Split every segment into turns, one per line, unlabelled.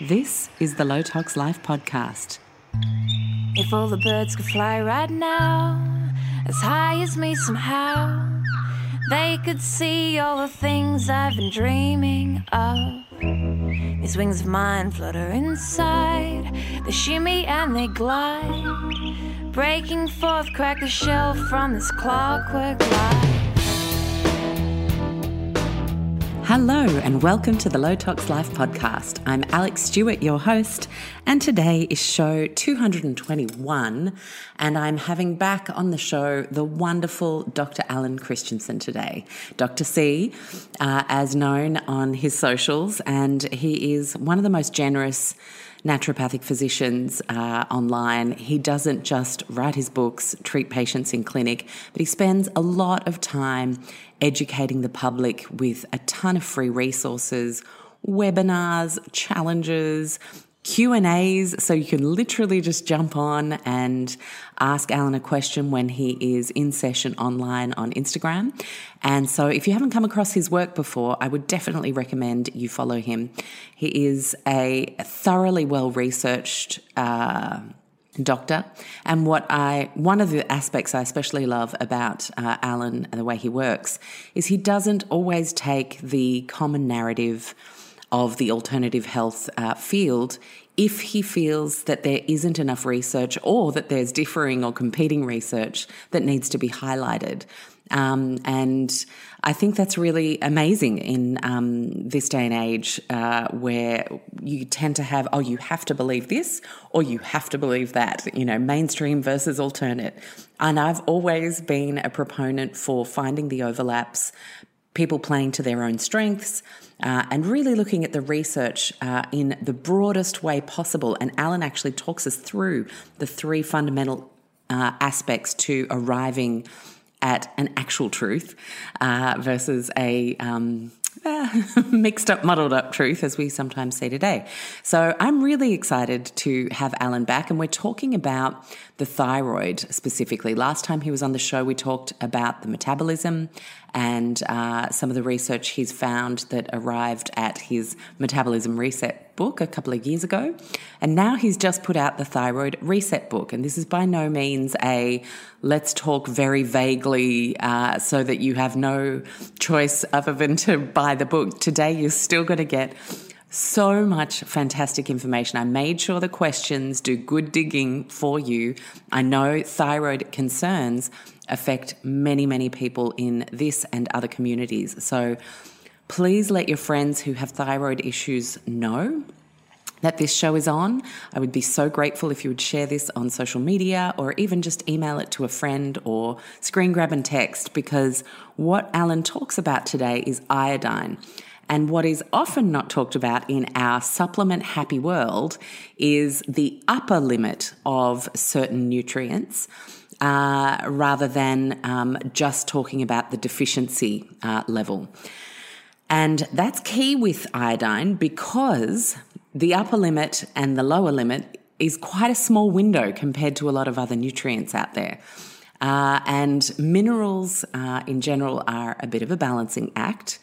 This is the Low Tox Life podcast.
If all the birds could fly right now, as high as me somehow, they could see all the things I've been dreaming of. These wings of mine flutter inside, they shimmy and they glide, breaking forth, crack the shell from this clockwork life.
Hello, and welcome to the Low Tox Life podcast. I'm Alex Stewart, your host, and today is show 221. And I'm having back on the show the wonderful Dr. Alan Christianson today. Dr. C, uh, as known on his socials, and he is one of the most generous naturopathic physicians uh, online. He doesn't just write his books, treat patients in clinic, but he spends a lot of time educating the public with a ton of free resources, webinars, challenges, Q&As so you can literally just jump on and ask Alan a question when he is in session online on Instagram. And so if you haven't come across his work before, I would definitely recommend you follow him. He is a thoroughly well researched uh, doctor. And what I, one of the aspects I especially love about uh, Alan and the way he works is he doesn't always take the common narrative of the alternative health uh, field if he feels that there isn't enough research or that there's differing or competing research that needs to be highlighted. Um, and I think that's really amazing in um, this day and age uh, where you tend to have, oh, you have to believe this or you have to believe that, you know, mainstream versus alternate. And I've always been a proponent for finding the overlaps, people playing to their own strengths. Uh, and really looking at the research uh, in the broadest way possible. And Alan actually talks us through the three fundamental uh, aspects to arriving at an actual truth uh, versus a um, mixed up, muddled up truth, as we sometimes see today. So I'm really excited to have Alan back, and we're talking about the thyroid specifically. Last time he was on the show, we talked about the metabolism and uh, some of the research he's found that arrived at his Metabolism Reset book a couple of years ago. And now he's just put out the Thyroid Reset book. And this is by no means a let's talk very vaguely uh, so that you have no choice other than to buy the book. Today, you're still going to get so much fantastic information. I made sure the questions do good digging for you. I know thyroid concerns affect many, many people in this and other communities. So please let your friends who have thyroid issues know that this show is on. I would be so grateful if you would share this on social media or even just email it to a friend or screen grab and text because what Alan talks about today is iodine. And what is often not talked about in our supplement happy world is the upper limit of certain nutrients. Uh, rather than um, just talking about the deficiency uh, level. And that's key with iodine because the upper limit and the lower limit is quite a small window compared to a lot of other nutrients out there. Uh, and minerals uh, in general are a bit of a balancing act.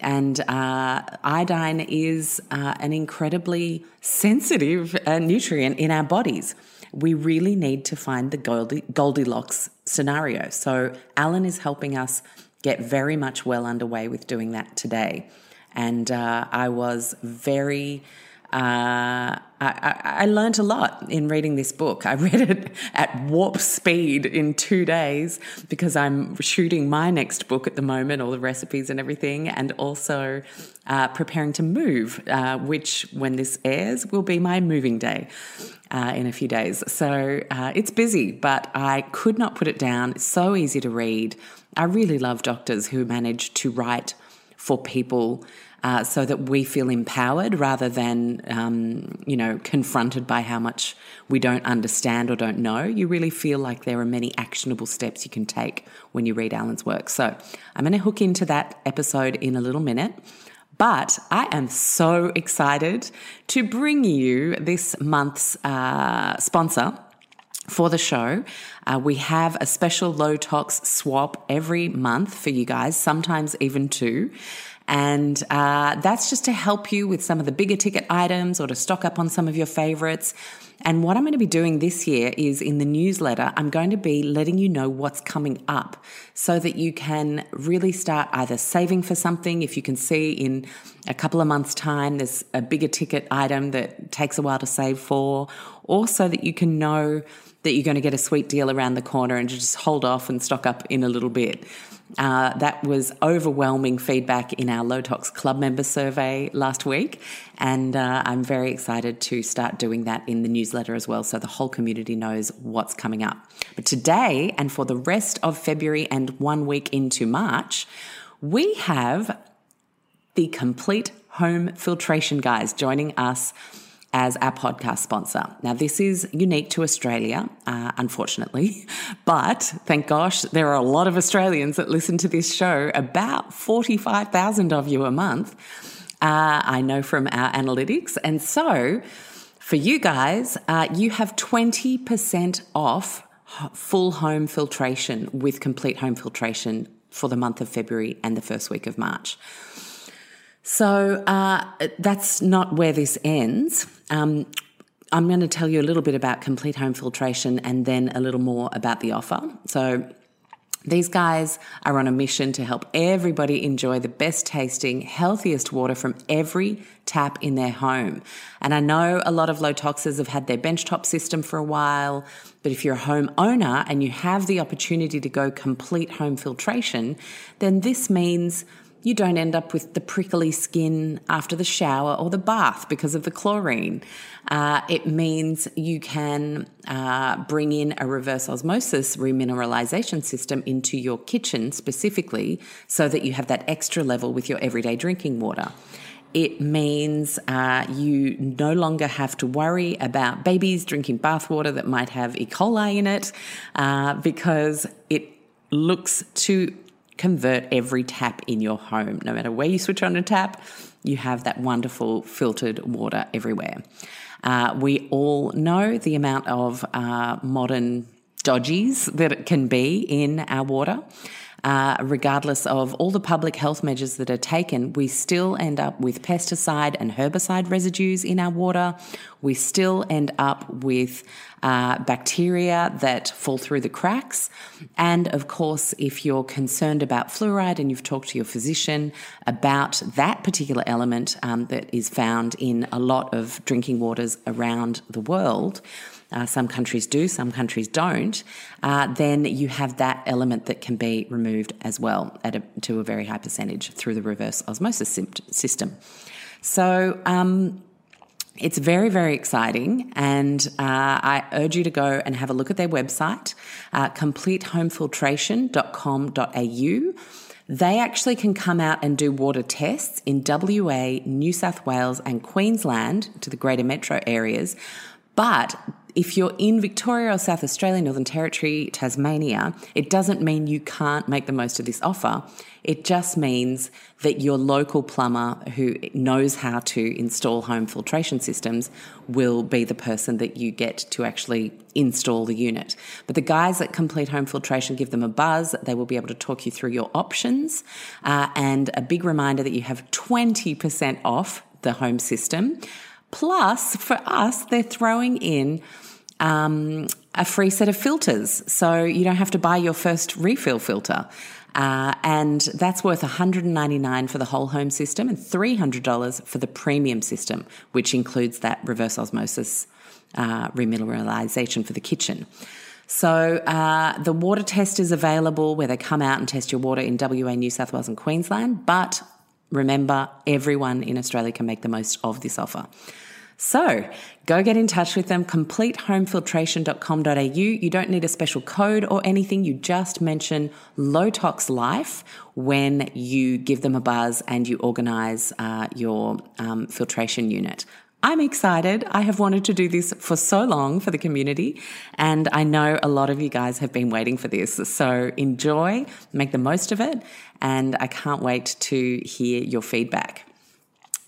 And uh, iodine is uh, an incredibly sensitive uh, nutrient in our bodies. We really need to find the Goldilocks scenario. So, Alan is helping us get very much well underway with doing that today. And uh, I was very uh, I, I, learned a lot in reading this book. I read it at warp speed in two days because I'm shooting my next book at the moment, all the recipes and everything, and also uh, preparing to move, uh, which, when this airs, will be my moving day uh, in a few days. So uh, it's busy, but I could not put it down. It's so easy to read. I really love doctors who manage to write for people uh, so that we feel empowered rather than, um, you know, confronted by how much we don't understand or don't know. You really feel like there are many actionable steps you can take when you read Alan's work. So I'm going to hook into that episode in a little minute. But I am so excited to bring you this month's uh, sponsor for the show. Uh, we have a special low tox swap every month for you guys, sometimes even two. And uh, that's just to help you with some of the bigger ticket items or to stock up on some of your favorites. And what I'm going to be doing this year is in the newsletter, I'm going to be letting you know what's coming up so that you can really start either saving for something. If you can see in a couple of months' time, there's a bigger ticket item that takes a while to save for, or so that you can know that you're going to get a sweet deal around the corner and just hold off and stock up in a little bit. Uh, that was overwhelming feedback in our Low Tox Club member survey last week. And uh, I'm very excited to start doing that in the newsletter as well so the whole community knows what's coming up. But today, and for the rest of February and one week into March, we have the complete home filtration guys joining us as our podcast sponsor. Now, this is unique to Australia, uh, unfortunately, but thank gosh, there are a lot of Australians that listen to this show, about 45,000 of you a month. Uh, I know from our analytics. And so, for you guys, uh, you have 20% off full home filtration with complete home filtration for the month of February and the first week of March. So uh, that's not where this ends. Um, I'm going to tell you a little bit about complete home filtration and then a little more about the offer. So, these guys are on a mission to help everybody enjoy the best tasting, healthiest water from every tap in their home. And I know a lot of low toxers have had their benchtop system for a while, but if you're a home owner and you have the opportunity to go complete home filtration, then this means you don't end up with the prickly skin after the shower or the bath because of the chlorine. Uh, it means you can uh, bring in a reverse osmosis remineralization system into your kitchen specifically so that you have that extra level with your everyday drinking water. It means uh, you no longer have to worry about babies drinking bathwater that might have E. coli in it uh, because it looks to convert every tap in your home. No matter where you switch on a tap, you have that wonderful filtered water everywhere. Uh, we all know the amount of uh, modern dodgies that it can be in our water. Uh, regardless of all the public health measures that are taken, we still end up with pesticide and herbicide residues in our water. We still end up with uh, bacteria that fall through the cracks. And of course, if you're concerned about fluoride and you've talked to your physician about that particular element um, that is found in a lot of drinking waters around the world, uh, some countries do, some countries don't, uh, then you have that element that can be removed as well a, to a very high percentage through the reverse osmosis system. So, um, it's very, very exciting, and uh, I urge you to go and have a look at their website, uh, completehomefiltration.com.au. They actually can come out and do water tests in WA, New South Wales, and Queensland to the greater metro areas. But if you're in Victoria or South Australia, Northern Territory, Tasmania, it doesn't mean you can't make the most of this offer. It just means that your local plumber who knows how to install home filtration systems will be the person that you get to actually install the unit. But the guys at Complete Home Filtration give them a buzz. They will be able to talk you through your options. Uh, and a big reminder that you have 20% off the home system. Plus, for us, they're throwing in um, a free set of filters. So you don't have to buy your first refill filter. Uh, and that's worth 199 for the whole home system and $300 for the premium system, which includes that reverse osmosis uh, remineralization for the kitchen. So uh, the water test is available where they come out and test your water in WA, New South Wales, and Queensland. But remember, everyone in Australia can make the most of this offer. So go get in touch with them, completehomefiltration.com.au. You don't need a special code or anything. You just mention Low Tox Life when you give them a buzz and you organize uh, your um, filtration unit. I'm excited. I have wanted to do this for so long for the community, and I know a lot of you guys have been waiting for this. So enjoy, make the most of it, and I can't wait to hear your feedback.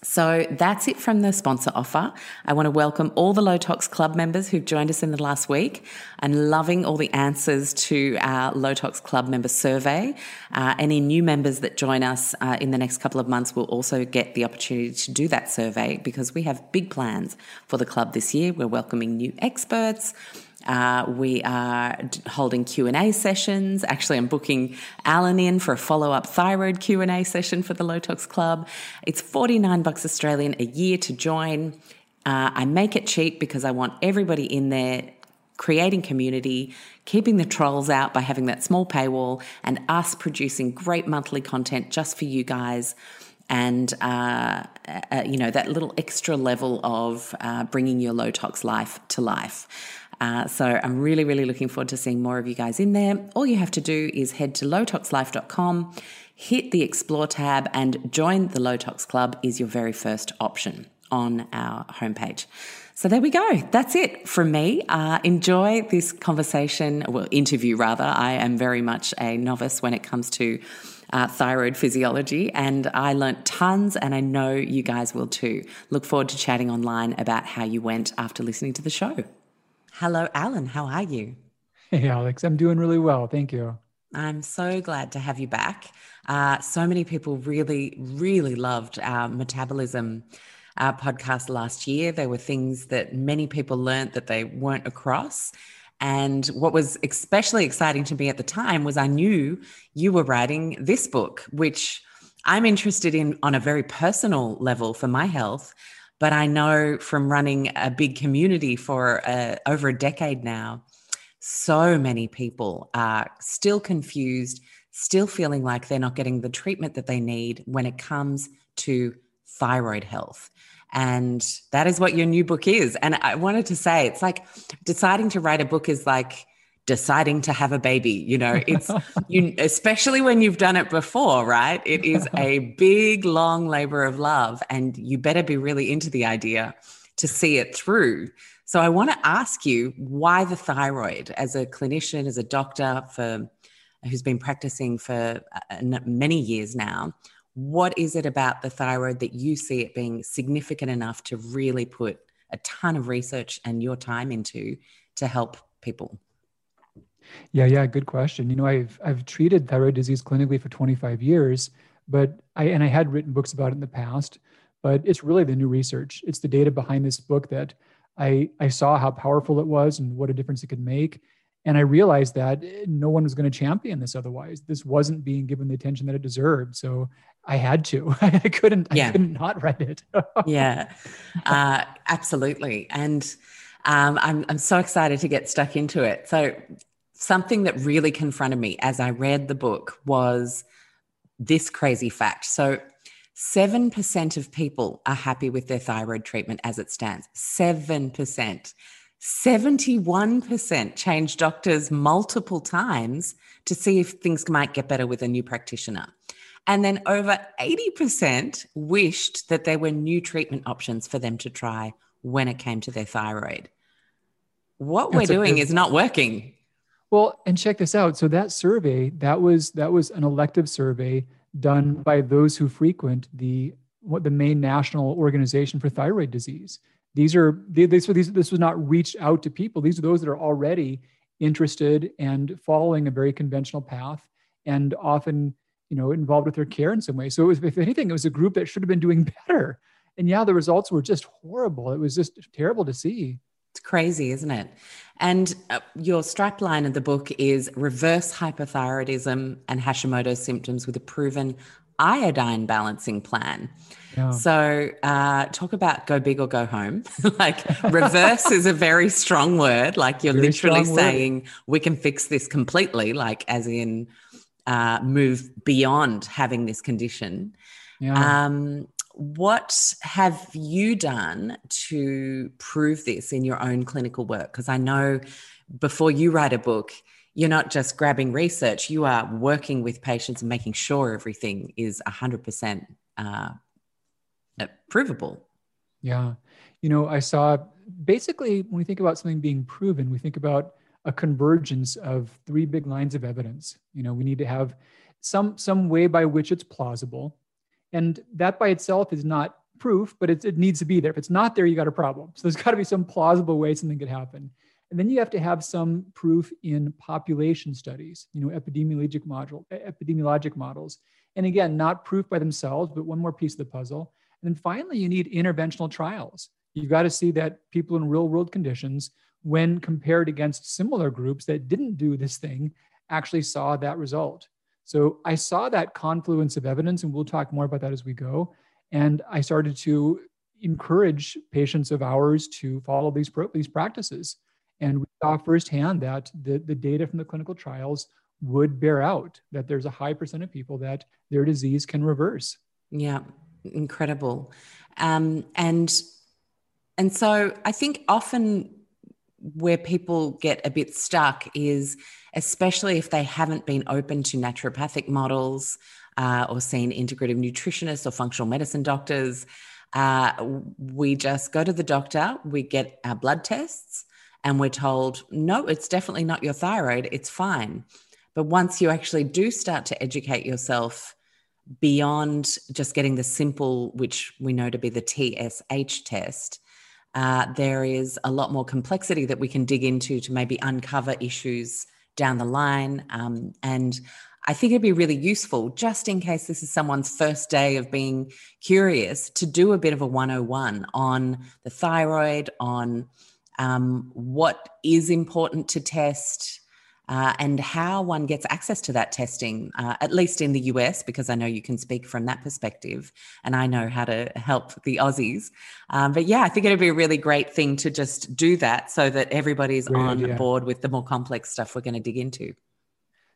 So that's it from the sponsor offer. I want to welcome all the Low Tox Club members who've joined us in the last week. I'm loving all the answers to our Low Tox Club member survey. Uh, any new members that join us uh, in the next couple of months will also get the opportunity to do that survey because we have big plans for the club this year. We're welcoming new experts. Uh, we are holding Q and A sessions. Actually, I'm booking Alan in for a follow up thyroid Q and A session for the Low Tox Club. It's 49 bucks Australian a year to join. Uh, I make it cheap because I want everybody in there creating community, keeping the trolls out by having that small paywall, and us producing great monthly content just for you guys. And uh, uh, you know that little extra level of uh, bringing your low tox life to life. Uh, so I'm really, really looking forward to seeing more of you guys in there. All you have to do is head to lowtoxlife.com, hit the explore tab, and join the Low Tox Club is your very first option on our homepage. So there we go. That's it from me. Uh, enjoy this conversation, well, interview rather. I am very much a novice when it comes to uh, thyroid physiology, and I learnt tons, and I know you guys will too. Look forward to chatting online about how you went after listening to the show. Hello, Alan. How are you?
Hey, Alex. I'm doing really well. Thank you.
I'm so glad to have you back. Uh, so many people really, really loved our metabolism our podcast last year. There were things that many people learned that they weren't across. And what was especially exciting to me at the time was I knew you were writing this book, which I'm interested in on a very personal level for my health. But I know from running a big community for uh, over a decade now, so many people are still confused, still feeling like they're not getting the treatment that they need when it comes to thyroid health. And that is what your new book is. And I wanted to say, it's like deciding to write a book is like deciding to have a baby you know it's you especially when you've done it before right? It is a big long labor of love and you better be really into the idea to see it through. So i want to ask you why the thyroid as a clinician as a doctor for who's been practicing for uh, many years now what is it about the thyroid that you see it being significant enough to really put a ton of research and your time into to help people
yeah, yeah, good question. You know, I've I've treated thyroid disease clinically for 25 years, but I and I had written books about it in the past, but it's really the new research. It's the data behind this book that I I saw how powerful it was and what a difference it could make. And I realized that no one was going to champion this otherwise. This wasn't being given the attention that it deserved. So I had to. I couldn't. Yeah. I couldn't not write it.
yeah, uh, absolutely. And um, I'm I'm so excited to get stuck into it. So something that really confronted me as I read the book was this crazy fact. So, 7% of people are happy with their thyroid treatment as it stands. 7%. 71% change doctors multiple times to see if things might get better with a new practitioner. And then over 80% wished that there were new treatment options for them to try when it came to their thyroid. What That's we're doing is not working.
Well, and check this out. So that survey, that was that was an elective survey done by those who frequent the what the main national organization for thyroid disease. These are these these this was not reached out to people. These are those that are already interested and following a very conventional path and often you know involved with their care in some way. So it was, if anything, it was a group that should have been doing better. And yeah, the results were just horrible. It was just terrible to see.
It's crazy, isn't it? And uh, your strapline of the book is reverse hypothyroidism and Hashimoto's symptoms with a proven iodine balancing plan. Yeah. So, uh, talk about go big or go home. like, reverse is a very strong word. Like, you're very literally saying word. we can fix this completely, like, as in uh, move beyond having this condition. Yeah. Um, what have you done to prove this in your own clinical work? Because I know before you write a book, you're not just grabbing research, you are working with patients and making sure everything is 100% uh, provable.
Yeah. You know, I saw basically when we think about something being proven, we think about a convergence of three big lines of evidence. You know, we need to have some some way by which it's plausible and that by itself is not proof, but it needs to be there. If it's not there, you got a problem. So there's got to be some plausible way something could happen. And then you have to have some proof in population studies, you know, epidemiologic epidemiologic models. And again, not proof by themselves, but one more piece of the puzzle. And then finally, you need interventional trials. You've got to see that people in real world conditions, when compared against similar groups that didn't do this thing, actually saw that result. So I saw that confluence of evidence, and we'll talk more about that as we go. And I started to encourage patients of ours to follow these, these practices. And we saw firsthand that the, the data from the clinical trials would bear out that there's a high percent of people that their disease can reverse.
Yeah, incredible. Um, and and so I think often where people get a bit stuck is especially if they haven't been open to naturopathic models uh, or seen integrative nutritionists or functional medicine doctors. Uh, we just go to the doctor, we get our blood tests, and we're told, no, it's definitely not your thyroid, it's fine. But once you actually do start to educate yourself beyond just getting the simple, which we know to be the TSH test, uh, there is a lot more complexity that we can dig into to maybe uncover issues down the line. Um, and I think it'd be really useful, just in case this is someone's first day of being curious, to do a bit of a 101 on the thyroid, on um, what is important to test, uh, and how one gets access to that testing, uh, at least in the US, because I know you can speak from that perspective and I know how to help the Aussies. Um, but yeah, I think it'd be a really great thing to just do that so that everybody's great on idea. board with the more complex stuff we're going to dig into.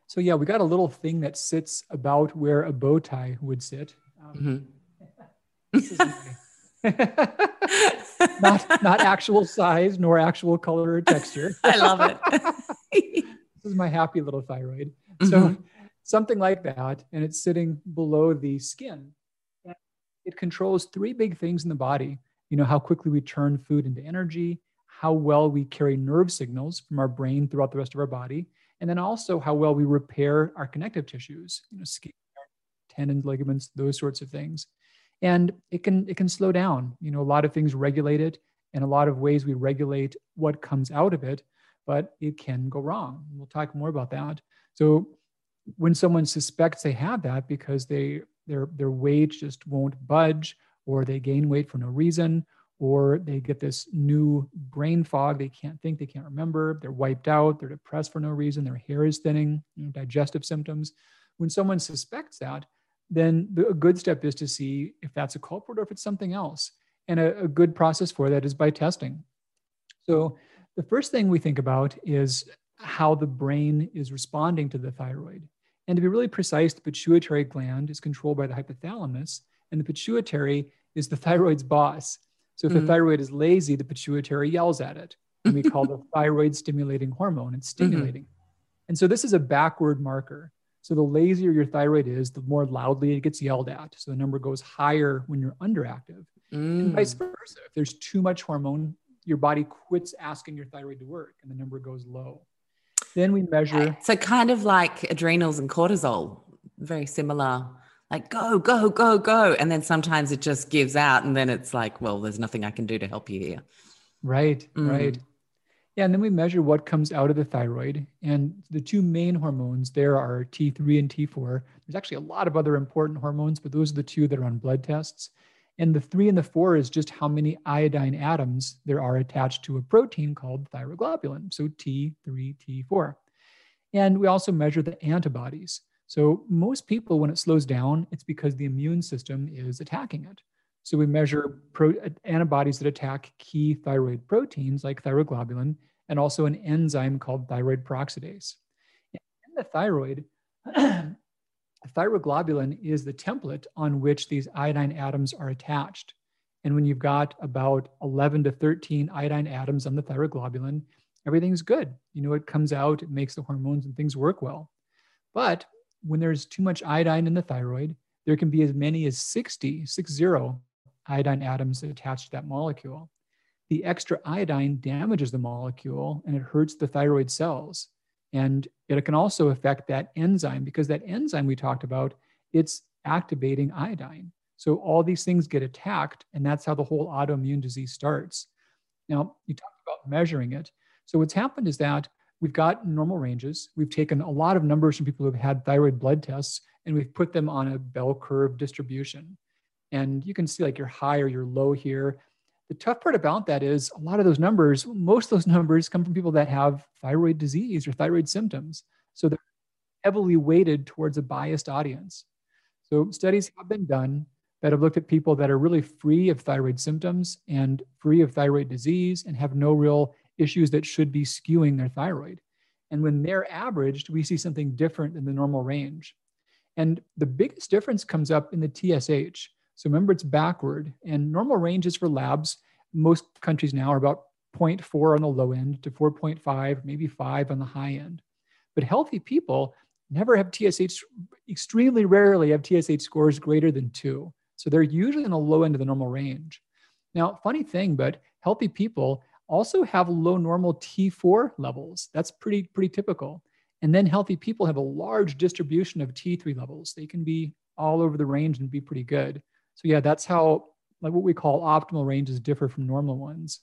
So, yeah, we got a little thing that sits about where a bow tie would sit. Um, mm-hmm. not not actual size nor actual color or texture.
I love it.
this is my happy little thyroid. Mm-hmm. So something like that, and it's sitting below the skin. It controls three big things in the body. You know, how quickly we turn food into energy, how well we carry nerve signals from our brain throughout the rest of our body, and then also how well we repair our connective tissues, you know, skin, tendons, ligaments, those sorts of things. And it can it can slow down. You know, a lot of things regulate it, and a lot of ways we regulate what comes out of it but it can go wrong. We'll talk more about that. So when someone suspects they have that because they their their weight just won't budge or they gain weight for no reason or they get this new brain fog they can't think they can't remember they're wiped out they're depressed for no reason their hair is thinning you know, digestive symptoms when someone suspects that then the, a good step is to see if that's a culprit or if it's something else and a, a good process for that is by testing so the first thing we think about is how the brain is responding to the thyroid. And to be really precise, the pituitary gland is controlled by the hypothalamus, and the pituitary is the thyroid's boss. So if mm-hmm. the thyroid is lazy, the pituitary yells at it. And we call the thyroid stimulating hormone. It's mm-hmm. stimulating. Mm-hmm. And so this is a backward marker. So the lazier your thyroid is, the more loudly it gets yelled at. So the number goes higher when you're underactive. Mm. And vice versa. If there's too much hormone, your body quits asking your thyroid to work and the number goes low. Then we measure.
So, kind of like adrenals and cortisol, very similar. Like, go, go, go, go. And then sometimes it just gives out. And then it's like, well, there's nothing I can do to help you here.
Right, mm. right. Yeah. And then we measure what comes out of the thyroid. And the two main hormones there are T3 and T4. There's actually a lot of other important hormones, but those are the two that are on blood tests. And the three and the four is just how many iodine atoms there are attached to a protein called thyroglobulin. So T3, T4. And we also measure the antibodies. So most people, when it slows down, it's because the immune system is attacking it. So we measure pro- antibodies that attack key thyroid proteins like thyroglobulin and also an enzyme called thyroid peroxidase. In the thyroid, thyroglobulin is the template on which these iodine atoms are attached. And when you've got about 11 to 13 iodine atoms on the thyroglobulin, everything's good. You know, it comes out, it makes the hormones and things work well. But when there's too much iodine in the thyroid, there can be as many as 60, 60 iodine atoms attached to that molecule. The extra iodine damages the molecule and it hurts the thyroid cells. And it can also affect that enzyme because that enzyme we talked about, it's activating iodine. So all these things get attacked, and that's how the whole autoimmune disease starts. Now, you talked about measuring it. So what's happened is that we've got normal ranges. We've taken a lot of numbers from people who've had thyroid blood tests, and we've put them on a bell curve distribution. And you can see like you're high or you're low here. The tough part about that is a lot of those numbers, most of those numbers come from people that have thyroid disease or thyroid symptoms. So they're heavily weighted towards a biased audience. So studies have been done that have looked at people that are really free of thyroid symptoms and free of thyroid disease and have no real issues that should be skewing their thyroid. And when they're averaged, we see something different in the normal range. And the biggest difference comes up in the TSH. So remember, it's backward, and normal ranges for labs, most countries now are about 0.4 on the low end to 4.5, maybe 5 on the high end. But healthy people never have TSH, extremely rarely have TSH scores greater than 2. So they're usually in the low end of the normal range. Now, funny thing, but healthy people also have low normal T4 levels. That's pretty, pretty typical. And then healthy people have a large distribution of T3 levels. They can be all over the range and be pretty good. So yeah, that's how like what we call optimal ranges differ from normal ones.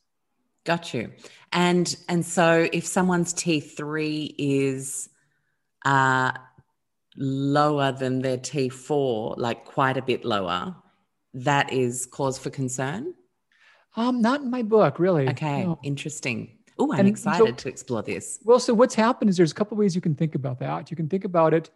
Got you. And and so if someone's T3 is uh lower than their T4, like quite a bit lower, that is cause for concern?
Um, not in my book, really.
Okay, no. interesting. Oh, I'm and excited so, to explore this.
Well, so what's happened is there's a couple ways you can think about that. You can think about it.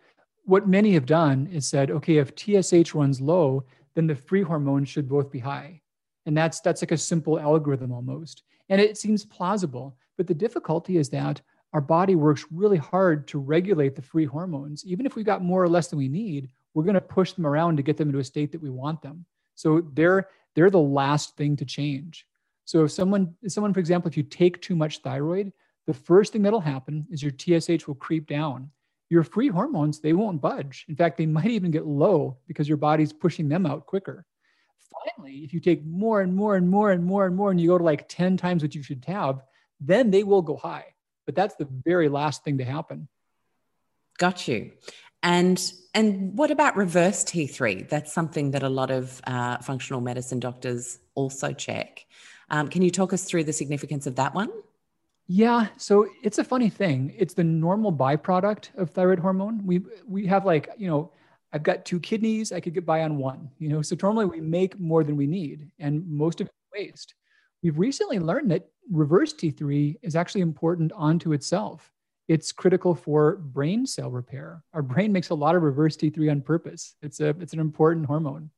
What many have done is said, okay, if TSH runs low, then the free hormones should both be high, and that's that's like a simple algorithm almost, and it seems plausible. But the difficulty is that our body works really hard to regulate the free hormones. Even if we've got more or less than we need, we're going to push them around to get them into a state that we want them. So they're they're the last thing to change. So if someone, if someone, for example, if you take too much thyroid, the first thing that'll happen is your TSH will creep down. Your free hormones, they won't budge. In fact, they might even get low because your body's pushing them out quicker. Finally, if you take more and more and more and more and more, and you go to like 10 times what you should have, then they will go high. But that's the very last thing to happen.
Got you. And and what about reverse T3? That's something that a lot of uh, functional medicine doctors also check. Um, can you talk us through the significance of that one?
Yeah, so it's a funny thing. It's the normal byproduct of thyroid hormone. We we have like you know, I've got two kidneys. I could get by on one. You know, so normally we make more than we need, and most of it waste. We've recently learned that reverse T3 is actually important onto itself it's critical for brain cell repair. Our brain makes a lot of reverse T3 on purpose. It's a it's an important hormone.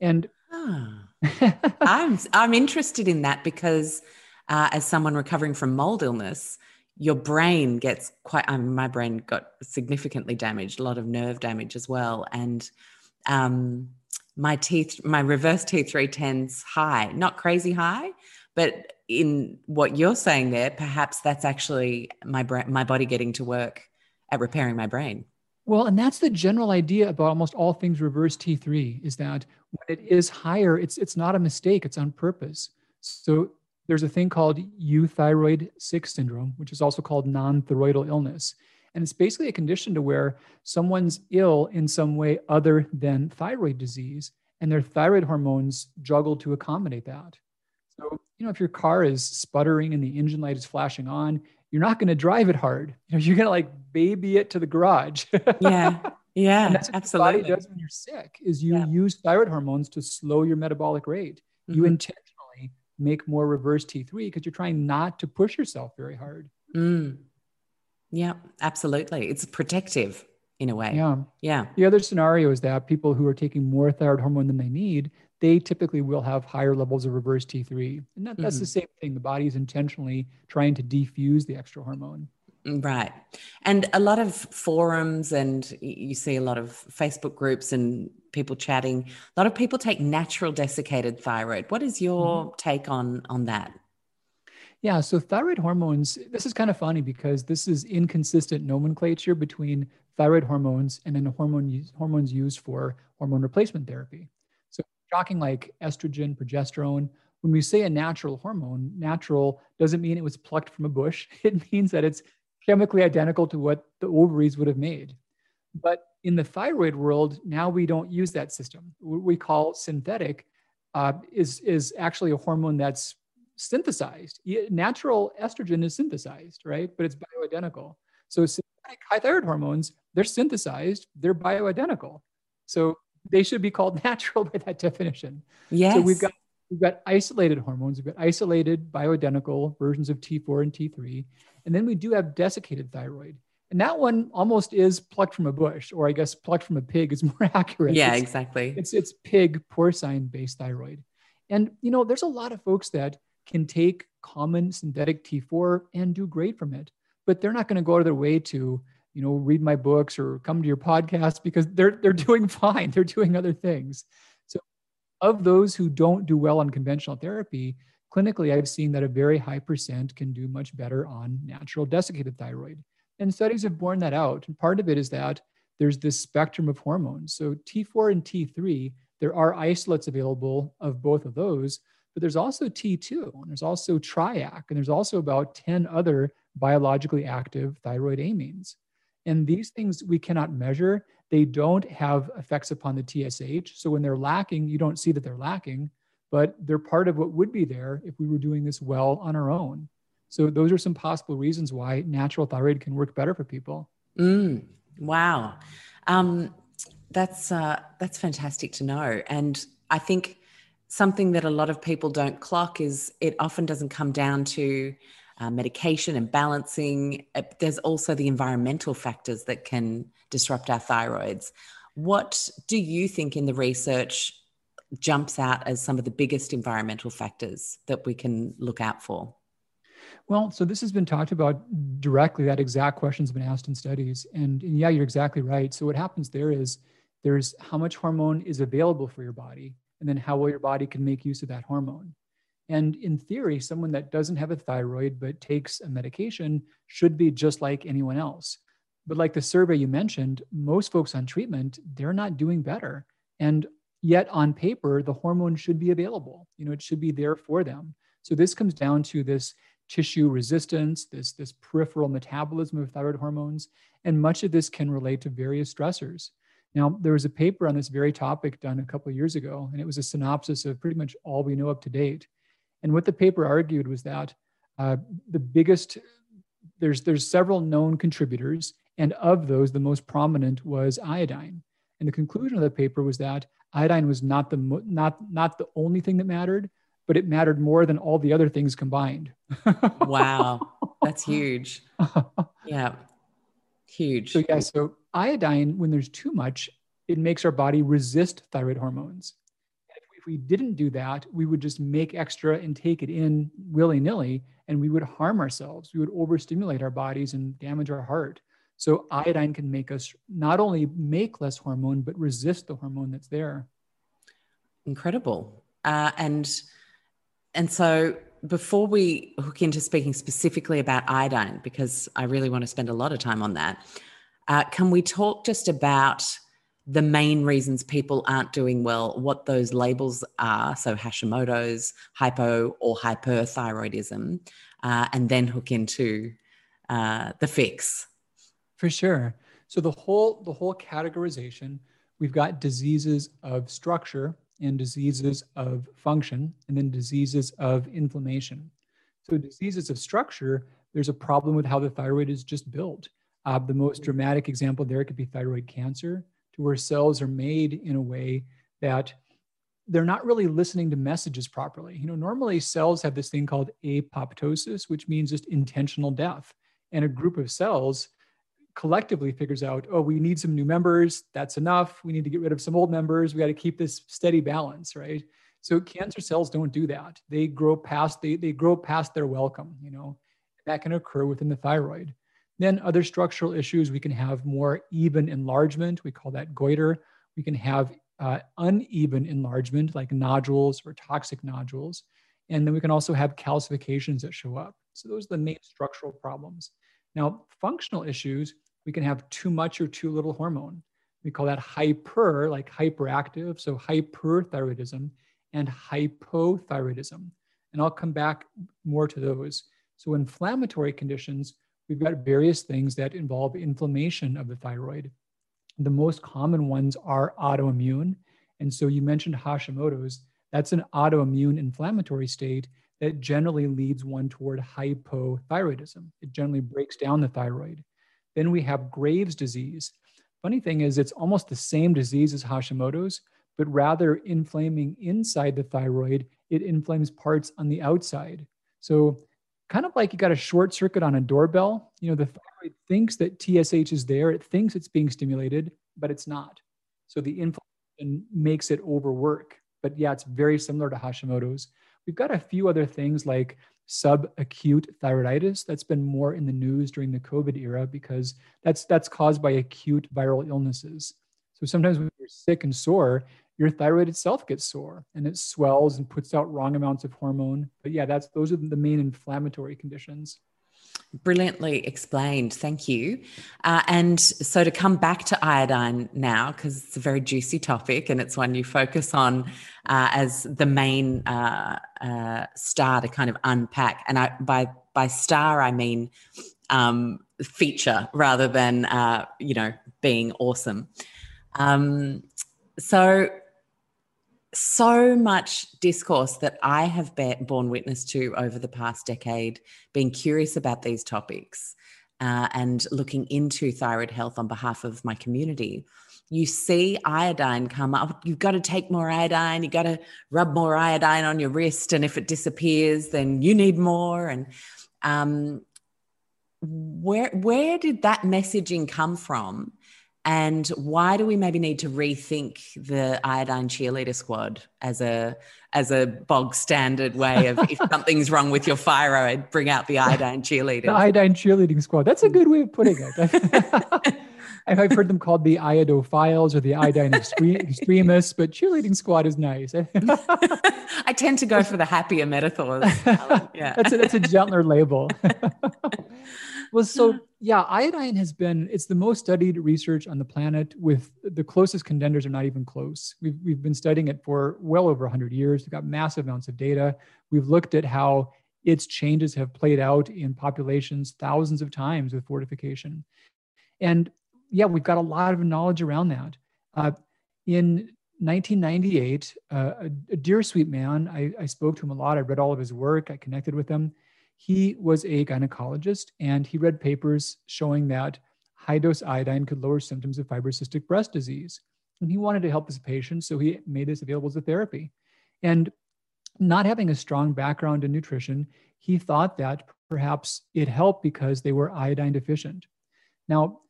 And
ah. I'm I'm interested in that because uh, as someone recovering from mold illness, your brain gets quite. My brain got significantly damaged, a lot of nerve damage as well, and um, my teeth, my reverse T3 tends high, not crazy high, but in what you're saying there, perhaps that's actually my brain, my body getting to work at repairing my brain.
Well, and that's the general idea about almost all things reverse T3 is that when it is higher, it's it's not a mistake, it's on purpose. So there's a thing called euthyroid sick syndrome, which is also called non-thyroidal illness. And it's basically a condition to where someone's ill in some way other than thyroid disease, and their thyroid hormones juggle to accommodate that. So, you know, if your car is sputtering and the engine light is flashing on, you're not going to drive it hard. You know, you're going to like baby it to the garage.
yeah. Yeah.
and that's what absolutely. your body does when you're sick is you yeah. use thyroid hormones to slow your metabolic rate. Mm-hmm. You intentionally make more reverse T3 because you're trying not to push yourself very hard.
Mm. Yeah, absolutely. It's protective in a way.
Yeah.
Yeah.
The other scenario is that people who are taking more thyroid hormone than they need, they typically will have higher levels of reverse T3. And that, that's mm-hmm. the same thing. The body is intentionally trying to defuse the extra hormone.
Mm, right. And a lot of forums, and you see a lot of Facebook groups and people chatting. A lot of people take natural desiccated thyroid. What is your mm-hmm. take on, on that?
Yeah, so thyroid hormones, this is kind of funny because this is inconsistent nomenclature between thyroid hormones and then the hormone hormones used for hormone replacement therapy So, talking like estrogen, progesterone, when we say a natural hormone, natural doesn't mean it was plucked from a bush. It means that it's chemically identical to what the ovaries would have made. But in the thyroid world, now we don't use that system. What we call synthetic uh, is, is actually a hormone that's synthesized. Natural estrogen is synthesized, right? But it's bioidentical. So synthetic high thyroid hormones, they're synthesized, they're bioidentical. So they should be called natural by that definition.
Yes.
So we've got we've got isolated hormones, we've got isolated bioidentical versions of T4 and T3, and then we do have desiccated thyroid. And that one almost is plucked from a bush, or I guess plucked from a pig is more accurate.
Yeah,
it's,
exactly.
It's it's pig porcine based thyroid. And you know, there's a lot of folks that can take common synthetic T4 and do great from it, but they're not going to go out of their way to you know read my books or come to your podcast because they're they're doing fine they're doing other things so of those who don't do well on conventional therapy clinically i've seen that a very high percent can do much better on natural desiccated thyroid and studies have borne that out and part of it is that there's this spectrum of hormones so t4 and t3 there are isolates available of both of those but there's also T2, and there's also TRIAC, and there's also about 10 other biologically active thyroid amines. And these things we cannot measure. They don't have effects upon the TSH. So when they're lacking, you don't see that they're lacking, but they're part of what would be there if we were doing this well on our own. So those are some possible reasons why natural thyroid can work better for people.
Mm, wow. Um, that's uh, that's fantastic to know. And I think something that a lot of people don't clock is it often doesn't come down to uh, medication and balancing. Uh, there's also the environmental factors that can disrupt our thyroids. What do you think in the research jumps out as some of the biggest environmental factors that we can look out for?
Well, so this has been talked about directly. That exact question has been asked in studies. And, and yeah, you're exactly right. So, what happens there is there's how much hormone is available for your body, and then how well your body can make use of that hormone. And in theory, someone that doesn't have a thyroid but takes a medication should be just like anyone else. But like the survey you mentioned, most folks on treatment, they're not doing better. And yet on paper, the hormone should be available. You know, it should be there for them. So this comes down to this tissue resistance, this, this peripheral metabolism of thyroid hormones. And much of this can relate to various stressors. Now, there was a paper on this very topic done a couple of years ago, and it was a synopsis of pretty much all we know up to date. And what the paper argued was that uh, the biggest there's there's several known contributors, and of those, the most prominent was iodine. And the conclusion of the paper was that iodine was not the not not the only thing that mattered, but it mattered more than all the other things combined.
wow, that's huge. Yeah, huge.
So yeah, so iodine, when there's too much, it makes our body resist thyroid hormones if we didn't do that, we would just make extra and take it in willy nilly, and we would harm ourselves. We would overstimulate our bodies and damage our heart. So, iodine can make us not only make less hormone, but resist the hormone that's there.
Incredible. Uh, and and so before we hook into speaking specifically about iodine, because I really want to spend a lot of time on that, uh, can we talk just about the main reasons people aren't doing well, what those labels are. So Hashimoto's, hypo or hyperthyroidism, uh, and then hook into uh, the fix.
For sure. So the whole the whole categorization, we've got diseases of structure and diseases of function, and then diseases of inflammation. So diseases of structure, there's a problem with how the thyroid is just built. Uh, the most dramatic example there could be thyroid cancer to where cells are made in a way that they're not really listening to messages properly. You know, normally cells have this thing called apoptosis, which means just intentional death. And a group of cells collectively figures out, oh, we need some new members. That's enough. We need to get rid of some old members. We got to keep this steady balance, right? So cancer cells don't do that. They grow past they they grow past their welcome. You know, that can occur within the thyroid. Then other structural issues, we can have more even enlargement. We call that goiter. We can have uh, uneven enlargement like nodules or toxic nodules. And then we can also have calcifications that show up. So those are the main structural problems. Now, functional issues, we can have too much or too little hormone. We call that hyper, like hyperactive, so hyperthyroidism and hypothyroidism. And I'll come back more to those. So inflammatory conditions, we've got various things that involve inflammation of the thyroid. The most common ones are autoimmune. And so you mentioned Hashimoto's. That's an autoimmune inflammatory state that generally leads one toward hypothyroidism. It generally breaks down the thyroid. Then we have Graves' disease. Funny thing is, it's almost the same disease as Hashimoto's, but rather inflaming inside the thyroid, it inflames parts on the outside. So, kind of like you got a short circuit on a doorbell, you know, the thyroid thinks that TSH is there, it thinks it's being stimulated, but it's not. So, the inflammation makes it overwork. But yeah, it's very similar to Hashimoto's. We've got a few other things like subacute thyroiditis that's been more in the news during the COVID era because that's that's caused by acute viral illnesses. So sometimes when you're sick and sore, your thyroid itself gets sore and it swells and puts out wrong amounts of hormone. But yeah, that's those are the main inflammatory conditions.
Brilliantly explained. Thank you. Uh, and so to come back to iodine now, because it's a very juicy topic and it's one you focus on uh, as the main uh, uh star to kind of unpack. And I, by by star, I mean um, feature rather than uh, you know being awesome. Um, so so much discourse that I have borne witness to over the past decade, being curious about these topics uh, and looking into thyroid health on behalf of my community. You see iodine come up. You've got to take more iodine. You've got to rub more iodine on your wrist. And if it disappears, then you need more. And um, where, where did that messaging come from? And why do we maybe need to rethink the iodine cheerleader squad as a as a bog standard way of if something's wrong with your thyroid bring out the iodine cheerleader
the iodine cheerleading squad that's a good way of putting it I've heard them called the iodophiles or the iodine extremists, but cheerleading squad is nice.
I tend to go for the happier metaphors.
Yeah, that's a, that's a gentler label. Well, so yeah, iodine has been, it's the most studied research on the planet with the closest contenders are not even close. We've, we've been studying it for well over 100 years. We've got massive amounts of data. We've looked at how its changes have played out in populations thousands of times with fortification. And yeah, we've got a lot of knowledge around that. Uh, in 1998, uh, a, a, dear sweet man, I, I spoke to him a lot. I read all of his work. I connected with him he was a gynecologist and he read papers showing that high dose iodine could lower symptoms of fibrocystic breast disease. And he wanted to help his patients, so he made this available as a therapy. And not having a strong background in nutrition, he thought that perhaps it helped because they were iodine deficient. Now,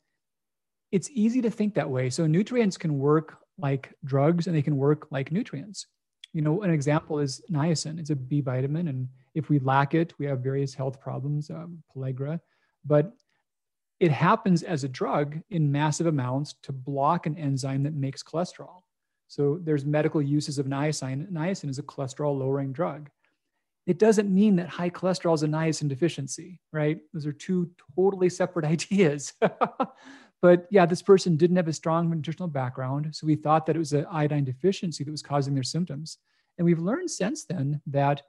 it's easy to think that way. So, nutrients can work like drugs and they can work like nutrients. You know, an example is niacin. It's a B vitamin, and if we lack it, we have various health problems, um, pellagra. But it happens as a drug in massive amounts to block an enzyme that makes cholesterol. So there's medical uses of niacin. Niacin is a cholesterol lowering drug. It doesn't mean that high cholesterol is a niacin deficiency, right? Those are two totally separate ideas. But yeah, this person didn't have a strong nutritional background. So we thought that it was an iodine deficiency that was causing their symptoms. And we've learned since then that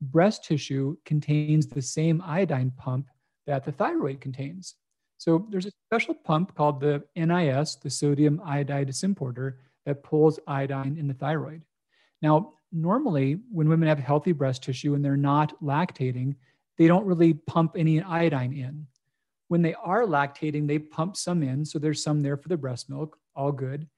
breast tissue contains the same iodine pump that the thyroid contains. So there's a special pump called the NIS, the sodium iodide symporter, that pulls iodine in the thyroid. Now, normally when women have healthy breast tissue and they're not lactating, they don't really pump any iodine in. When they are lactating, they pump some in. So there's some there for the breast milk, all good.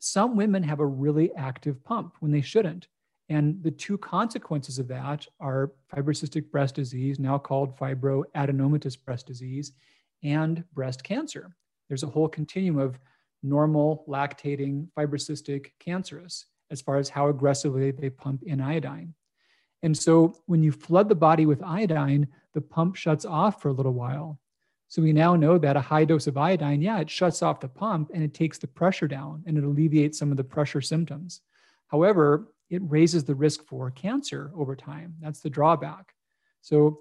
Some women have a really active pump when they shouldn't. And the two consequences of that are fibrocystic breast disease, now called fibroadenomatous breast disease, and breast cancer. There's a whole continuum of normal, lactating, fibrocystic, cancerous as far as how aggressively they pump in iodine. And so when you flood the body with iodine, the pump shuts off for a little while. So we now know that a high dose of iodine, yeah, it shuts off the pump and it takes the pressure down and it alleviates some of the pressure symptoms. However, it raises the risk for cancer over time. That's the drawback. So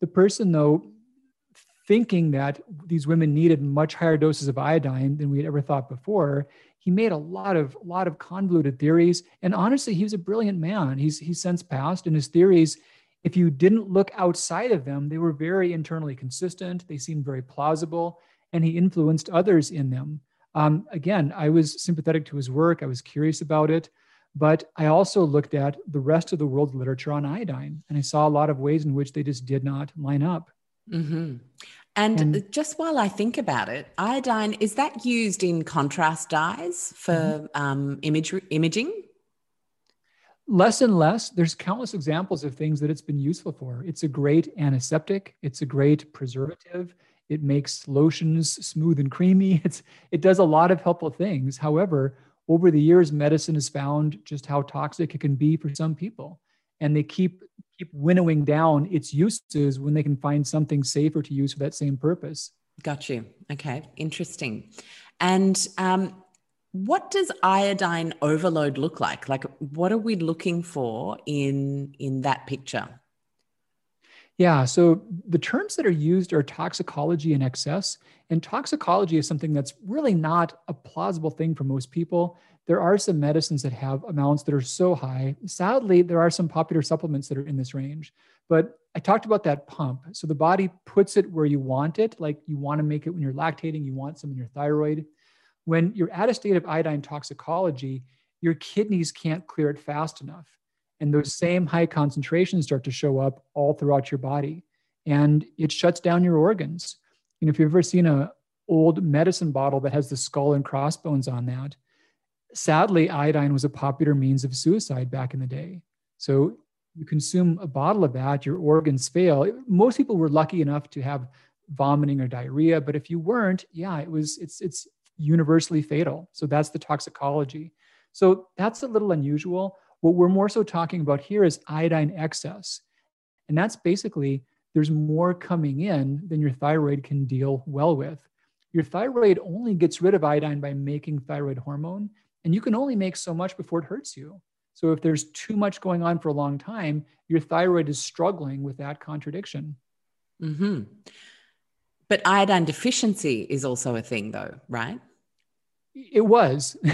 the person, though, thinking that these women needed much higher doses of iodine than we had ever thought before, he made a lot of lot of convoluted theories. And honestly, he was a brilliant man. He's he's since passed, and his theories, if you didn't look outside of them, they were very internally consistent. They seemed very plausible, and he influenced others in them. Um, again, I was sympathetic to his work. I was curious about it. But I also looked at the rest of the world's literature on iodine, and I saw a lot of ways in which they just did not line up.
Mm-hmm. And, and, just while I think about it, iodine is that used in contrast dyes for mm-hmm. um, image, imaging?
Less and less. There's countless examples of things that it's been useful for. It's a great antiseptic. It's a great preservative. It makes lotions smooth and creamy. It's it does a lot of helpful things. However, over the years, medicine has found just how toxic it can be for some people. And they keep keep winnowing down its uses when they can find something safer to use for that same purpose.
Got you. Okay, interesting. And um, what does iodine overload look like? Like, what are we looking for in in that picture?
Yeah, so the terms that are used are toxicology in excess. And toxicology is something that's really not a plausible thing for most people. There are some medicines that have amounts that are so high. Sadly, there are some popular supplements that are in this range. But I talked about that pump. So the body puts it where you want it, like you want to make it when you're lactating, you want some in your thyroid. When you're at a state of iodine toxicology, your kidneys can't clear it fast enough. And those same high concentrations start to show up all throughout your body. And it shuts down your organs. You know, if you've ever seen a old medicine bottle that has the skull and crossbones on that, sadly, iodine was a popular means of suicide back in the day. So you consume a bottle of that, your organs fail. Most people were lucky enough to have vomiting or diarrhea, but if you weren't, yeah, it was it's it's universally fatal. So that's the toxicology. So that's a little unusual. What we're more so talking about here is iodine excess. And that's basically there's more coming in than your thyroid can deal well with. Your thyroid only gets rid of iodine by making thyroid hormone, and you can only make so much before it hurts you. So if there's too much going on for a long time, your thyroid is struggling with that contradiction.
Mm-hmm. But iodine deficiency is also a thing, though, right?
It was.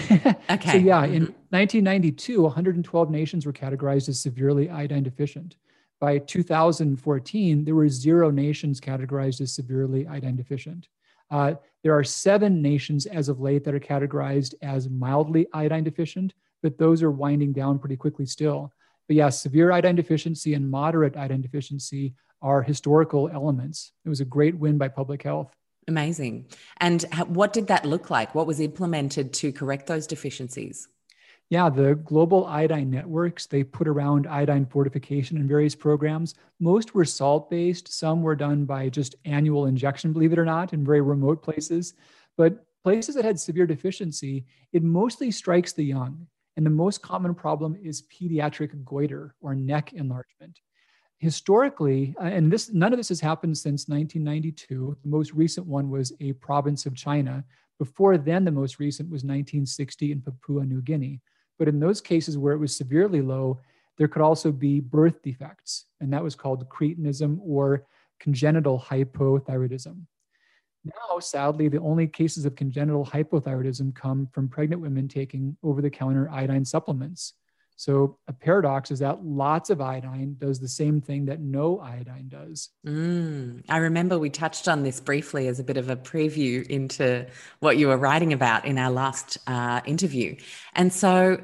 Okay. so, yeah, mm-hmm. in 1992, 112 nations were categorized as severely iodine deficient. By 2014, there were zero nations categorized as severely iodine deficient. Uh, there are seven nations as of late that are categorized as mildly iodine deficient, but those are winding down pretty quickly still. But yeah, severe iodine deficiency and moderate iodine deficiency are historical elements. It was a great win by public health.
Amazing. And what did that look like? What was implemented to correct those deficiencies?
Yeah, the global iodine networks, they put around iodine fortification in various programs. Most were salt based, some were done by just annual injection, believe it or not, in very remote places. But places that had severe deficiency, it mostly strikes the young. And the most common problem is pediatric goiter or neck enlargement historically, uh, and this none of this has happened since 1992. The most recent one was a province of China. Before then, the most recent was 1960 in Papua New Guinea. But in those cases where it was severely low, there could also be birth defects, and that was called cretinism or congenital hypothyroidism. Now, sadly, the only cases of congenital hypothyroidism come from pregnant women taking over the counter iodine supplements. So a paradox is that lots of iodine does the same thing that no iodine does.
Mm, I remember we touched on this briefly as a bit of a preview into what you were writing about in our last uh, interview. And so,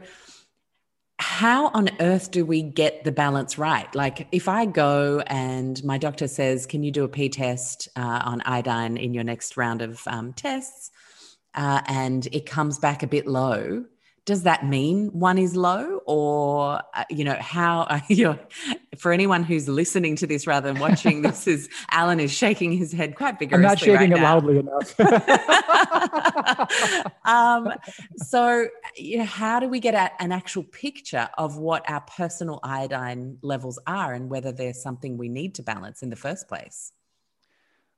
how on earth do we get the balance right? Like, if I go and my doctor says, Can you do a P test uh, on iodine in your next round of um, tests? Uh, and it comes back a bit low does that mean one is low or uh, you know how uh, you for anyone who's listening to this rather than watching this is alan is shaking his head quite vigorously
i'm not shaking
right
it loudly enough
um, so you know how do we get at an actual picture of what our personal iodine levels are and whether there's something we need to balance in the first place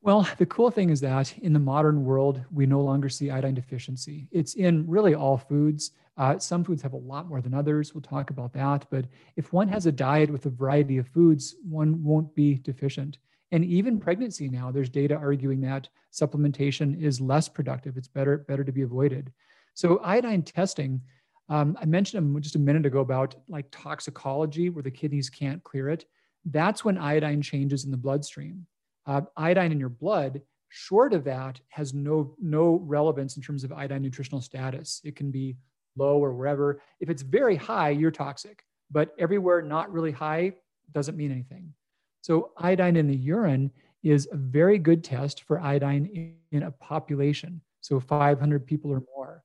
well, the cool thing is that in the modern world, we no longer see iodine deficiency. It's in really all foods. Uh, some foods have a lot more than others. We'll talk about that. But if one has a diet with a variety of foods, one won't be deficient. And even pregnancy now, there's data arguing that supplementation is less productive. It's better, better to be avoided. So iodine testing, um, I mentioned just a minute ago about like toxicology, where the kidneys can't clear it. That's when iodine changes in the bloodstream uh, iodine in your blood short of that has no no relevance in terms of iodine nutritional status. It can be low or wherever. If it's very high, you're toxic. But everywhere not really high doesn't mean anything. So iodine in the urine is a very good test for iodine in a population. So 500 people or more.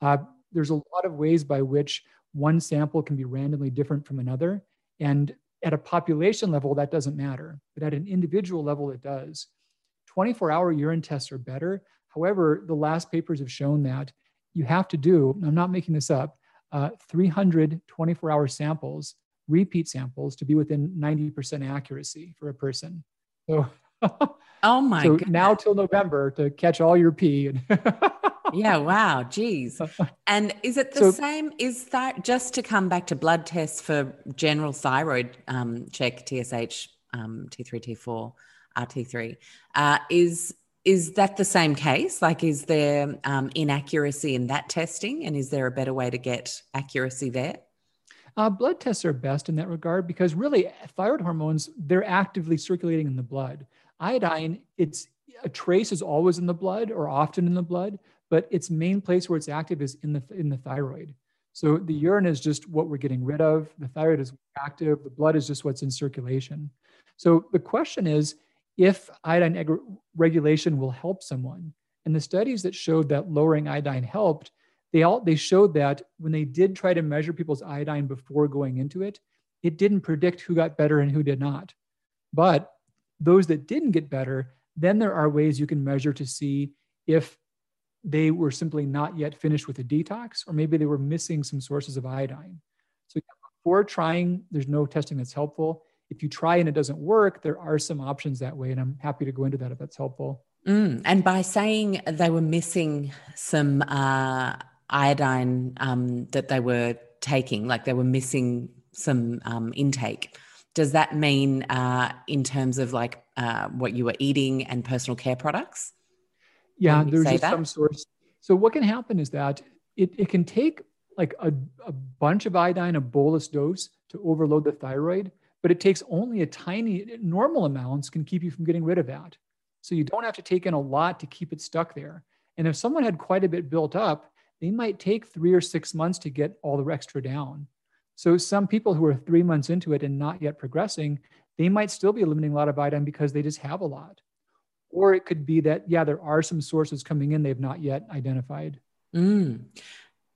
Uh, there's a lot of ways by which one sample can be randomly different from another. And at a population level, that doesn't matter. But at an individual level, it does. 24 hour urine tests are better. However, the last papers have shown that you have to do, I'm not making this up, uh, 300 24 hour samples, repeat samples, to be within 90% accuracy for a person. So,
oh my
so now till November to catch all your pee.
yeah, wow, geez. And is it the so, same? Is that just to come back to blood tests for general thyroid um, check, TSH, um, T3, T4, RT3? Uh, is is that the same case? Like, is there um, inaccuracy in that testing, and is there a better way to get accuracy there?
Uh, blood tests are best in that regard because really thyroid hormones they're actively circulating in the blood. Iodine, it's a trace is always in the blood or often in the blood, but its main place where it's active is in the in the thyroid. So the urine is just what we're getting rid of. The thyroid is active. The blood is just what's in circulation. So the question is if iodine eg- regulation will help someone. And the studies that showed that lowering iodine helped, they all they showed that when they did try to measure people's iodine before going into it, it didn't predict who got better and who did not. But those that didn't get better, then there are ways you can measure to see if they were simply not yet finished with a detox, or maybe they were missing some sources of iodine. So before trying, there's no testing that's helpful. If you try and it doesn't work, there are some options that way. And I'm happy to go into that if that's helpful.
Mm, and by saying they were missing some uh, iodine um, that they were taking, like they were missing some um, intake, does that mean uh, in terms of like uh, what you were eating and personal care products?
Yeah, there's just that? some source. So what can happen is that it, it can take like a, a bunch of iodine, a bolus dose to overload the thyroid, but it takes only a tiny normal amounts can keep you from getting rid of that. So you don't have to take in a lot to keep it stuck there. And if someone had quite a bit built up, they might take three or six months to get all the extra down. So some people who are three months into it and not yet progressing, they might still be limiting a lot of iodine because they just have a lot. Or it could be that, yeah, there are some sources coming in they've not yet identified.
Mm.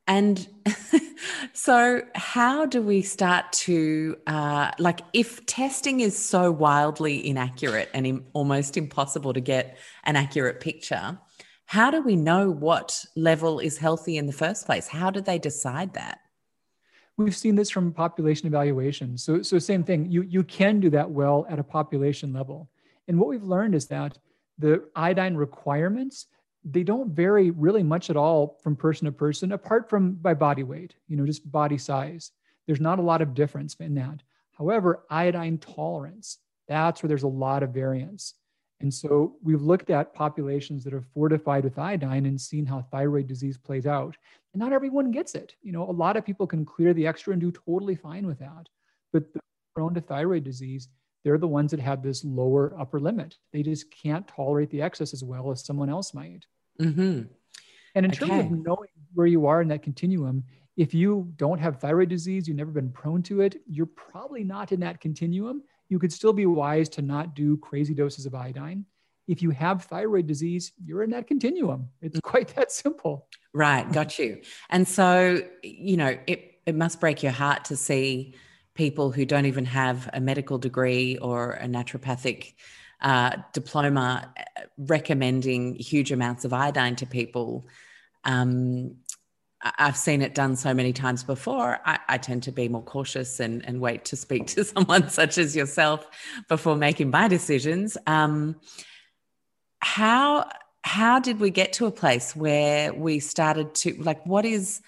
And so, how do we start to, uh, like, if testing is so wildly inaccurate and Im- almost impossible to get an accurate picture, how do we know what level is healthy in the first place? How do they decide that?
We've seen this from population evaluation. So, so same thing. You you can do that well at a population level. And what we've learned is that the iodine requirements they don't vary really much at all from person to person apart from by body weight you know just body size. There's not a lot of difference in that. However iodine tolerance that's where there's a lot of variance. And so we've looked at populations that are fortified with iodine and seen how thyroid disease plays out. And not everyone gets it. You know a lot of people can clear the extra and do totally fine with that. But prone to thyroid disease they're the ones that have this lower upper limit. They just can't tolerate the excess as well as someone else might.
Mm-hmm.
And in okay. terms of knowing where you are in that continuum, if you don't have thyroid disease, you've never been prone to it, you're probably not in that continuum. You could still be wise to not do crazy doses of iodine. If you have thyroid disease, you're in that continuum. It's mm. quite that simple.
Right, got you. And so, you know, it, it must break your heart to see people who don't even have a medical degree or a naturopathic uh, diploma uh, recommending huge amounts of iodine to people. Um, I've seen it done so many times before. I, I, tend to be more cautious and, and wait to speak to someone such as yourself before making my decisions. Um, how how did we get to a place where we started to like what is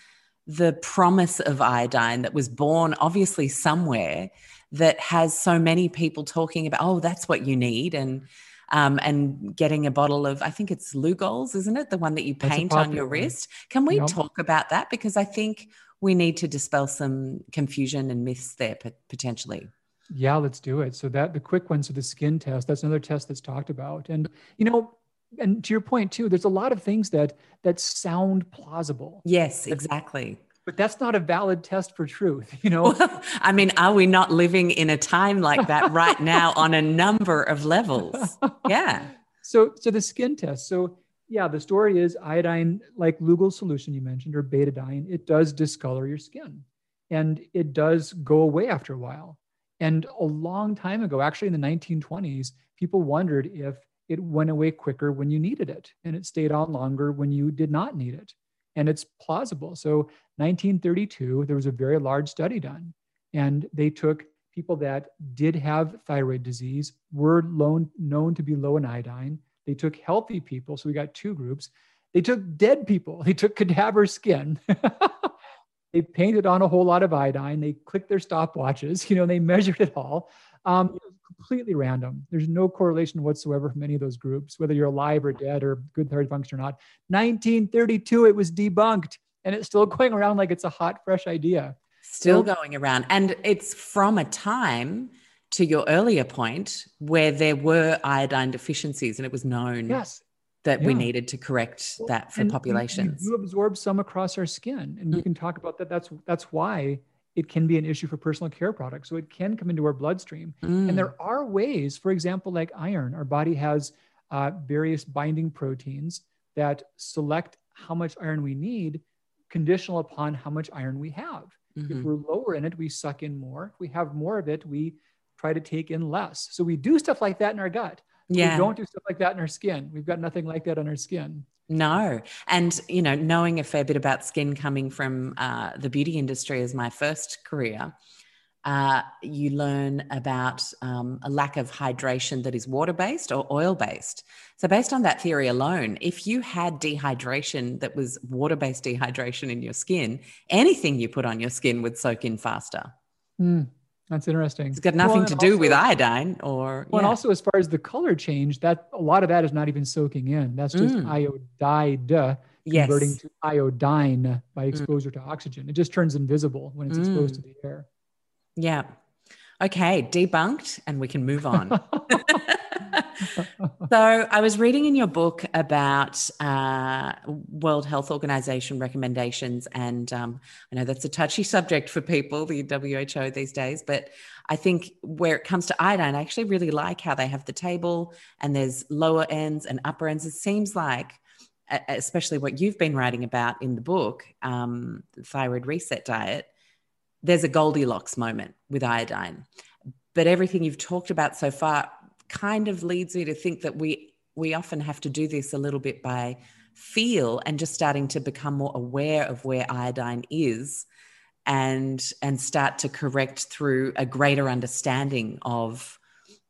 the promise of iodine that was born obviously somewhere that has so many people talking about oh that's what you need and um, and getting a bottle of i think it's Lugol's isn't it? The one that you paint on your wrist. Can we yep. talk about that? Because i think we need to dispel some confusion and myths there potentially.
Yeah let's do it. So that the quick one so the skin test that's another test that's talked about. And you know and to your point too, there's a lot of things that that sound plausible.
Yes, exactly.
But that's not a valid test for truth, you know.
Well, I mean, are we not living in a time like that right now on a number of levels? Yeah.
So, so the skin test. So, yeah, the story is iodine, like Lugol's solution you mentioned, or betadine, it does discolor your skin, and it does go away after a while. And a long time ago, actually in the 1920s, people wondered if it went away quicker when you needed it and it stayed on longer when you did not need it. And it's plausible. So, 1932, there was a very large study done, and they took people that did have thyroid disease, were known, known to be low in iodine. They took healthy people. So, we got two groups. They took dead people, they took cadaver skin. they painted on a whole lot of iodine. They clicked their stopwatches, you know, they measured it all. Um, completely random. There's no correlation whatsoever from any of those groups, whether you're alive or dead or good thyroid function or not. 1932, it was debunked and it's still going around like it's a hot, fresh idea.
Still so, going around. And it's from a time to your earlier point where there were iodine deficiencies and it was known
yes.
that yeah. we needed to correct that for populations.
We absorb some across our skin. And mm. we can talk about that. That's that's why it can be an issue for personal care products. So it can come into our bloodstream. Mm. And there are ways, for example, like iron, our body has uh, various binding proteins that select how much iron we need, conditional upon how much iron we have. Mm-hmm. If we're lower in it, we suck in more. If we have more of it, we try to take in less. So we do stuff like that in our gut. Yeah. We don't do stuff like that in our skin. We've got nothing like that on our skin.
No. And, you know, knowing a fair bit about skin coming from uh, the beauty industry as my first career, uh, you learn about um, a lack of hydration that is water based or oil based. So, based on that theory alone, if you had dehydration that was water based dehydration in your skin, anything you put on your skin would soak in faster.
Mm. That's interesting.
It's got nothing well, to do also, with iodine or.
Well, yeah. and also as far as the color change, that a lot of that is not even soaking in. That's just mm. iodide converting yes. to iodine by mm. exposure mm. to oxygen. It just turns invisible when it's mm. exposed to the air.
Yeah. Okay, debunked, and we can move on. so, I was reading in your book about uh, World Health Organization recommendations, and um, I know that's a touchy subject for people, the WHO these days. But I think where it comes to iodine, I actually really like how they have the table, and there's lower ends and upper ends. It seems like, especially what you've been writing about in the book, um, thyroid reset diet there's a Goldilocks moment with iodine. But everything you've talked about so far kind of leads me to think that we we often have to do this a little bit by feel and just starting to become more aware of where iodine is and and start to correct through a greater understanding of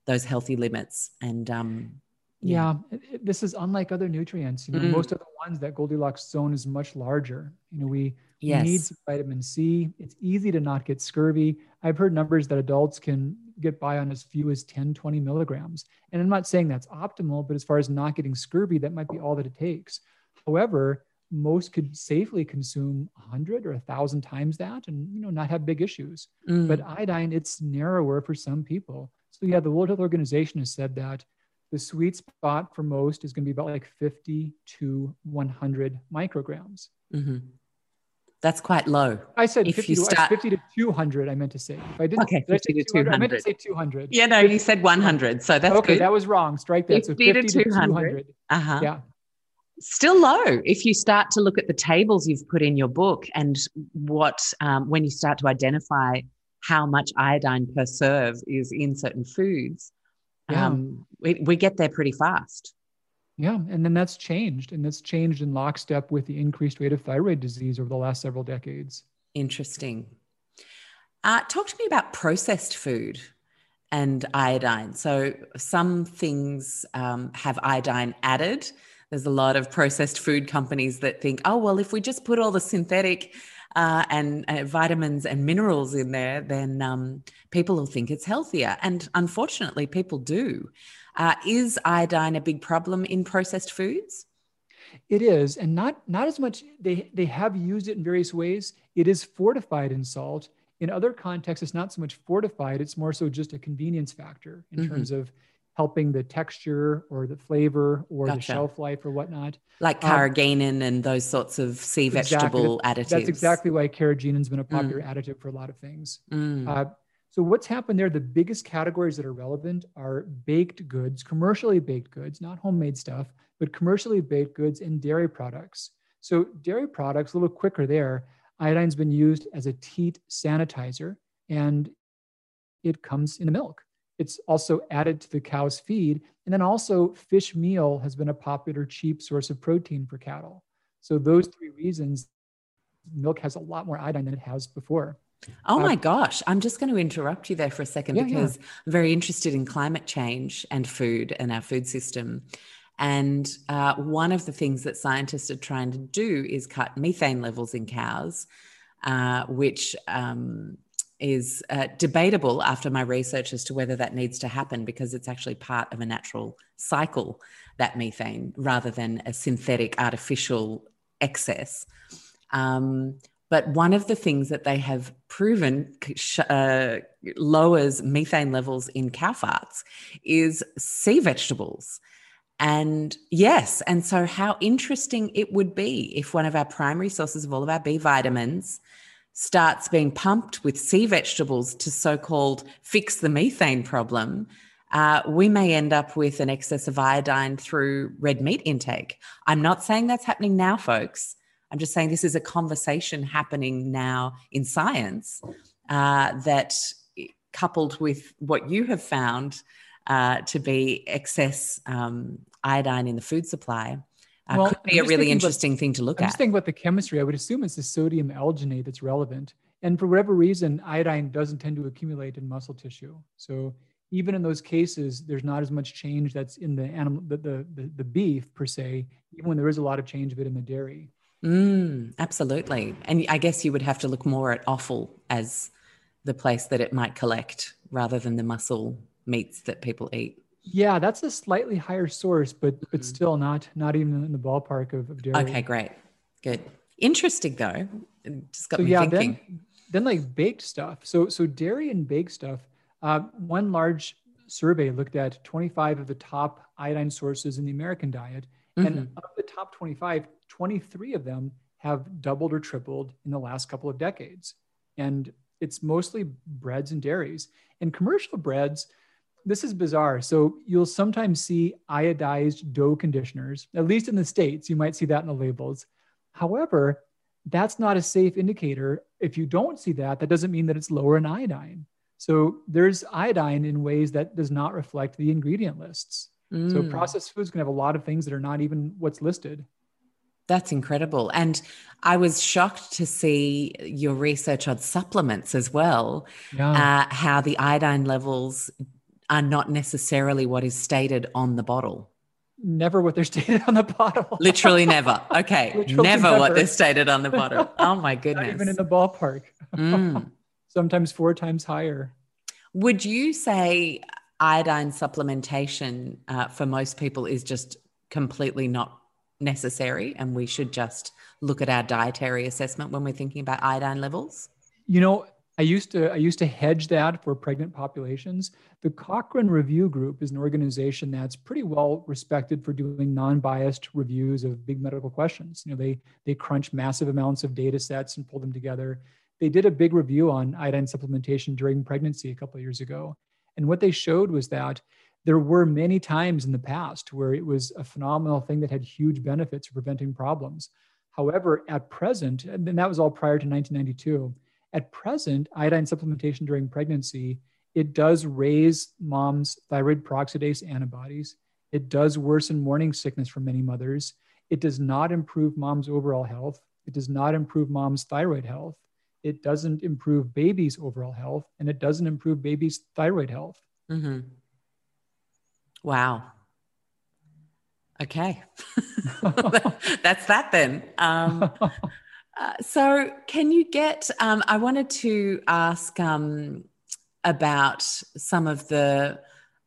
those healthy limits and um
yeah, yeah this is unlike other nutrients you know mm. most of the ones that goldilocks zone is much larger you know we Yes. We need vitamin C. It's easy to not get scurvy. I've heard numbers that adults can get by on as few as 10, 20 milligrams. And I'm not saying that's optimal, but as far as not getting scurvy, that might be all that it takes. However, most could safely consume 100 or 1000 times that and you know not have big issues mm. but iodine it's narrower for some people so yeah the world health organization has said that the sweet spot for most is going to be about like 50 to 100 micrograms mm-hmm.
That's quite low.
I said if 50, you start... 50 to 200, I meant to say. If I didn't,
okay, 50 to 200.
I meant to say 200.
Yeah, no, you said 100. So that's
okay,
good.
that was wrong. Strike that. 50 so 50 to 200. 200.
Uh-huh. Yeah. Still low if you start to look at the tables you've put in your book and what, um, when you start to identify how much iodine per serve is in certain foods, yeah. um, we, we get there pretty fast.
Yeah, and then that's changed, and that's changed in lockstep with the increased rate of thyroid disease over the last several decades.
Interesting. Uh, talk to me about processed food and iodine. So, some things um, have iodine added. There's a lot of processed food companies that think, oh, well, if we just put all the synthetic uh, and uh, vitamins and minerals in there, then um, people will think it's healthier. And unfortunately, people do. Uh, is iodine a big problem in processed foods?
It is, and not not as much. They they have used it in various ways. It is fortified in salt. In other contexts, it's not so much fortified; it's more so just a convenience factor in mm-hmm. terms of helping the texture or the flavor or
Gotcha.
the shelf life or whatnot.
Like
Um,
carrageenan and those sorts of sea
Exactly.
vegetable additives.
That's exactly why carrageenan's been a popular additive for a lot of things.
Mm.
Uh, so what's happened there? The biggest categories that are relevant are baked goods, commercially baked goods, not homemade stuff, but commercially baked goods and dairy products. So dairy products, a little quicker there. Iodine's been used as a teat sanitizer, and it comes in the milk. It's also added to the cow's feed, and then also fish meal has been a popular cheap source of protein for cattle. So those three reasons, milk has a lot more iodine than it has before.
Oh my gosh. I'm just going to interrupt you there for a second
Yeah, yeah.
because I'm very interested in climate change and food and our food system. And uh, one of the things that scientists are trying to do is cut methane levels in cows, uh, which um, is uh, debatable after my research as to whether that needs to happen because it's actually part of a natural cycle, that methane, rather than a synthetic artificial excess. Um, but one of the things that they have proven uh, lowers methane levels in cow farts is sea vegetables. And yes, and so how interesting it would be if one of our primary sources of all of our B vitamins starts being pumped with sea vegetables to so called fix the methane problem. Uh, we may end up with an excess of iodine through red meat intake. I'm not saying that's happening now, folks. I'm just saying this is a conversation happening now in science uh, that, coupled with what you have found uh, to be excess um, iodine in the food supply, uh,
Well,
could be
I'm
a really
thinking about-
interesting thing to look
I'm
at.
just thinking about the chemistry. I would assume it's the sodium alginate that's relevant. And for whatever reason, iodine doesn't tend to accumulate in muscle tissue. So even in those cases, there's not as much change that's in the animal, the, the, the, the beef per se, even when there is a lot of change of it in the dairy.
Mm, absolutely. And I guess you would have to look more at offal as the place that it might collect rather than the muscle meats that people eat.
Yeah, that's a slightly higher source, but but
Mhm.
still not not even in the ballpark of, of dairy.
Okay, great. Good. Interesting though. It just got
so
me
yeah,
thinking.
then then like baked stuff. So so dairy and baked stuff. Uh, one large survey looked at 25 of the top iodine sources in the American diet,
Mhm.
and of the top 25, 23 of them have doubled or tripled in the last couple of decades. And it's mostly breads and dairies. And commercial breads, this is bizarre. So you'll sometimes see iodized dough conditioners, at least in the States, you might see that in the labels. However, that's not a safe indicator. If you don't see that, that doesn't mean that it's lower in iodine. So there's iodine in ways that does not reflect the ingredient lists. So
Mm.
processed foods can have a lot of things that are not even what's listed.
That's incredible. And I was shocked to see your research on supplements as well,
Yeah.
uh, how the iodine levels are not necessarily what is stated on the bottle.
never what they're stated on the bottle.
Literally never. Okay.
Literally
never, what they're stated on the bottle. Oh my
not
goodness.
even in the ballpark.
Mm.
Sometimes four times higher.
Would you say iodine supplementation uh, for most people is just completely not necessary and we should just look at our dietary assessment when we're thinking about iodine levels?
You know, I used to I used to hedge that for pregnant populations. The Cochrane Review Group is an organization that's pretty well respected for doing non-biased reviews of big medical questions. You know, they they crunch massive amounts of data sets and pull them together. They did a big review on iodine supplementation during pregnancy a couple of years ago. And what they showed was that there were many times in the past where it was a phenomenal thing that had huge benefits for preventing problems. However, at present, and that was all prior to 1992, at present, iodine supplementation during pregnancy, it does raise mom's thyroid peroxidase antibodies. It does worsen morning sickness for many mothers. It does not improve mom's overall health. It does not improve mom's thyroid health. It doesn't improve baby's overall health, and it doesn't improve baby's thyroid health.
hmm Wow. Okay. That's that then. Um, uh, so, can you get? Um, I wanted to ask um, about some of the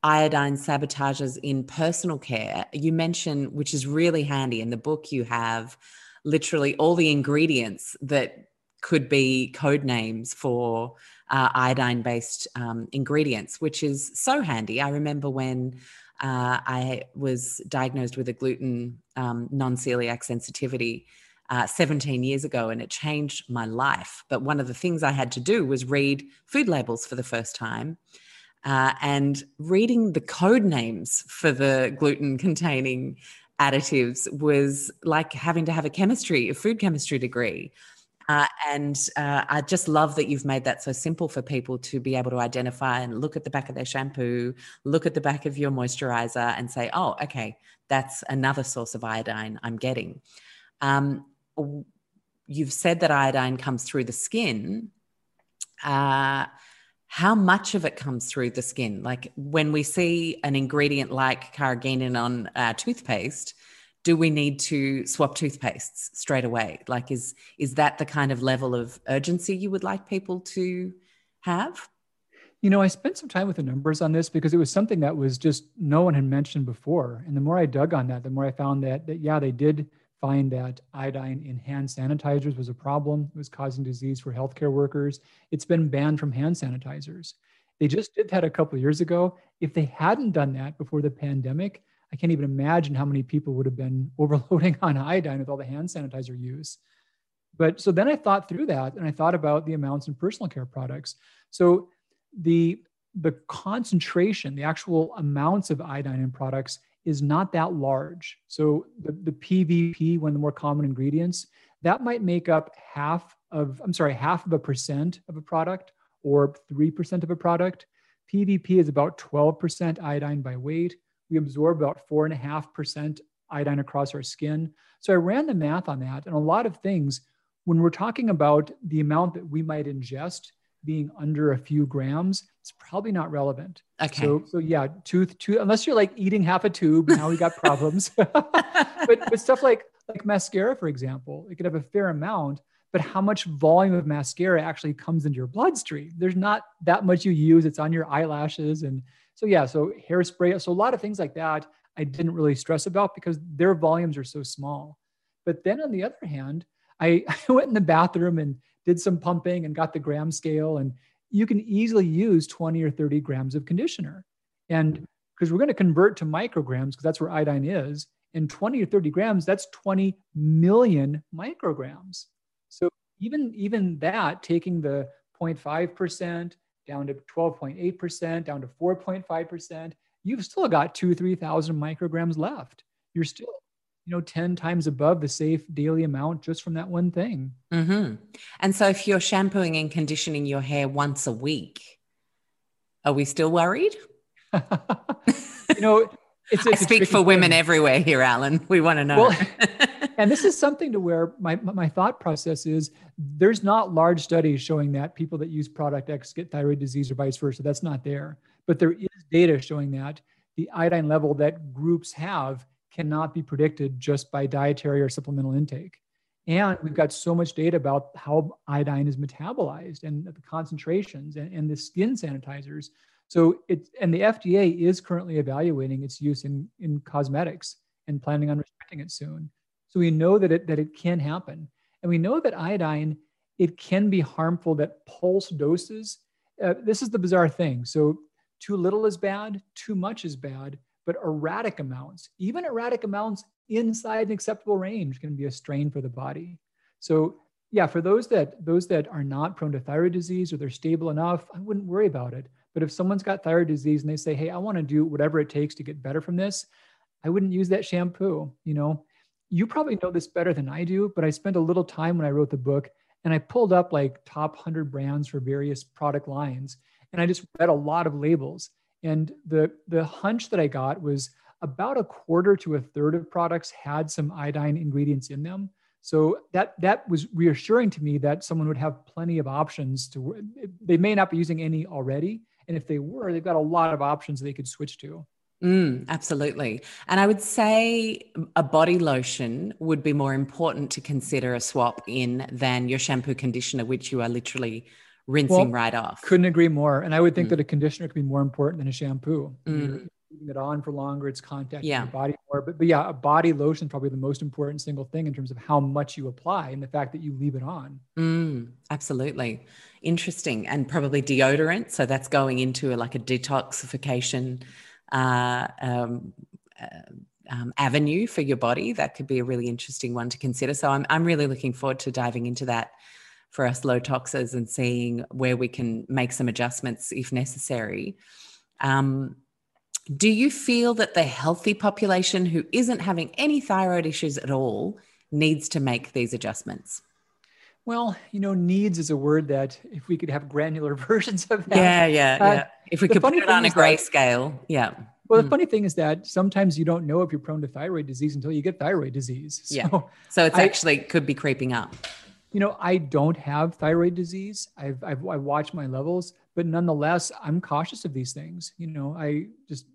iodine sabotages in personal care. You mentioned, which is really handy in the book, you have literally all the ingredients that could be code names for uh, iodine based um, ingredients, which is so handy. I remember when uh, I was diagnosed with a gluten um, non celiac sensitivity. Uh, 17 years ago, and it changed my life. But one of the things I had to do was read food labels for the first time. Uh, and reading the code names for the gluten containing additives was like having to have a chemistry, a food chemistry degree. Uh, and uh, I just love that you've made that so simple for people to be able to identify and look at the back of their shampoo, look at the back of your moisturizer, and say, oh, okay, that's another source of iodine I'm getting. Um, you've said that iodine comes through the skin. Uh, how much of it comes through the skin? Like when we see an ingredient like carrageenan on our toothpaste, do we need to swap toothpastes straight away? Like is is that the kind of level of urgency you would like people to have?
You know i spent some time with the numbers on this because it was something that was just no one had mentioned before. And the more i dug on that the more i found that that yeah they did find that iodine in hand sanitizers was a problem. It was causing disease for healthcare workers. It's been banned from hand sanitizers. They just did that a couple years ago. If they hadn't done that before the pandemic I can't even imagine how many people would have been overloading on iodine with all the hand sanitizer use. But so then I thought through that and I thought about the amounts in personal care products. So the the concentration, the actual amounts of iodine in products is not that large. So the, the PVP, one of the more common ingredients, that might make up half of, I'm sorry, half of a percent of a product or 3% of a product. PVP is about 12% iodine by weight we absorb about four and a half percent iodine across our skin. So I ran the math on that. And a lot of things, when we're talking about the amount that we might ingest being under a few grams, it's probably not relevant.
Okay.
So, so yeah, tooth, tooth, unless you're like eating half a tube, now we got problems. but, but stuff like, like mascara, for example, it could have a fair amount, but how much volume of mascara actually comes into your bloodstream? There's not that much you use. It's on your eyelashes and so yeah, so hairspray, so a lot of things like that I didn't really stress about because their volumes are so small. But then on the other hand, I, I went in the bathroom and did some pumping and got the gram scale, and you can easily use 20 or 30 grams of conditioner. And because we're going to convert to micrograms, because that's where iodine is, and 20 or 30 grams, that's 20 million micrograms. So even even that, taking the 0.5%, down to 12.8%, down to 4.5%, you've still got two, 3,000 micrograms left. You're still, you know, 10 times above the safe daily amount just from that one thing.
Mm-hmm. And so if you're shampooing and conditioning your hair once a week, are we still worried?
you know,
it's, it's I speak for thing. women everywhere here, Alan. We want to know. Well,
and this is something to where my, my thought process is there's not large studies showing that people that use product X get thyroid disease or vice versa. That's not there. But there is data showing that the iodine level that groups have cannot be predicted just by dietary or supplemental intake. And we've got so much data about how iodine is metabolized and the concentrations and, and the skin sanitizers. So it and the FDA is currently evaluating its use in, in cosmetics and planning on restricting it soon. So we know that it that it can happen, and we know that iodine it can be harmful. That pulse doses. Uh, this is the bizarre thing. So too little is bad, too much is bad, but erratic amounts, even erratic amounts inside an acceptable range, can be a strain for the body. So yeah, for those that those that are not prone to thyroid disease or they're stable enough, I wouldn't worry about it. But if someone's got thyroid disease and they say, "Hey, I want to do whatever it takes to get better from this," I wouldn't use that shampoo. You know, you probably know this better than I do, but I spent a little time when I wrote the book and I pulled up like top 100 brands for various product lines. And I just read a lot of labels. And the, the hunch that I got was about a quarter to a third of products had some iodine ingredients in them. So that that was reassuring to me that someone would have plenty of options to. They may not be using any already, and if they were, they've got a lot of options they could switch to.
Mm, absolutely. And I would say a body lotion would be more important to consider a swap in than your shampoo conditioner, which you are literally rinsing well, right off.
Couldn't agree more. And I would think mm. that a conditioner could be more important than a shampoo. Mm. leaving it on for longer, it's contacting
Yeah.
your body more. But, but yeah, a body lotion is probably the most important single thing in terms of how much you apply and the fact that you leave it on.
Mm, absolutely. Interesting. And probably deodorant. So that's going into a, like a detoxification uh, um, uh, um, avenue for your body. That could be a really interesting one to consider. So I'm, I'm really looking forward to diving into that for us low toxers and seeing where we can make some adjustments if necessary. Um, do you feel that the healthy population who isn't having any thyroid issues at all needs to make these adjustments?
Well, you know, needs is a word that if we could have granular versions of that.
Yeah, yeah,
Uh,
yeah. If we could put it on a
is that-
grayscale, yeah.
Well, the
Mm.
funny thing is that sometimes you don't know if you're prone to thyroid disease until you get thyroid disease. So,
Yeah. So it's
I-
actually could be creeping up.
you know, I don't have thyroid disease. I've, I've I watch my levels, but nonetheless, I'm cautious of these things. You know, I just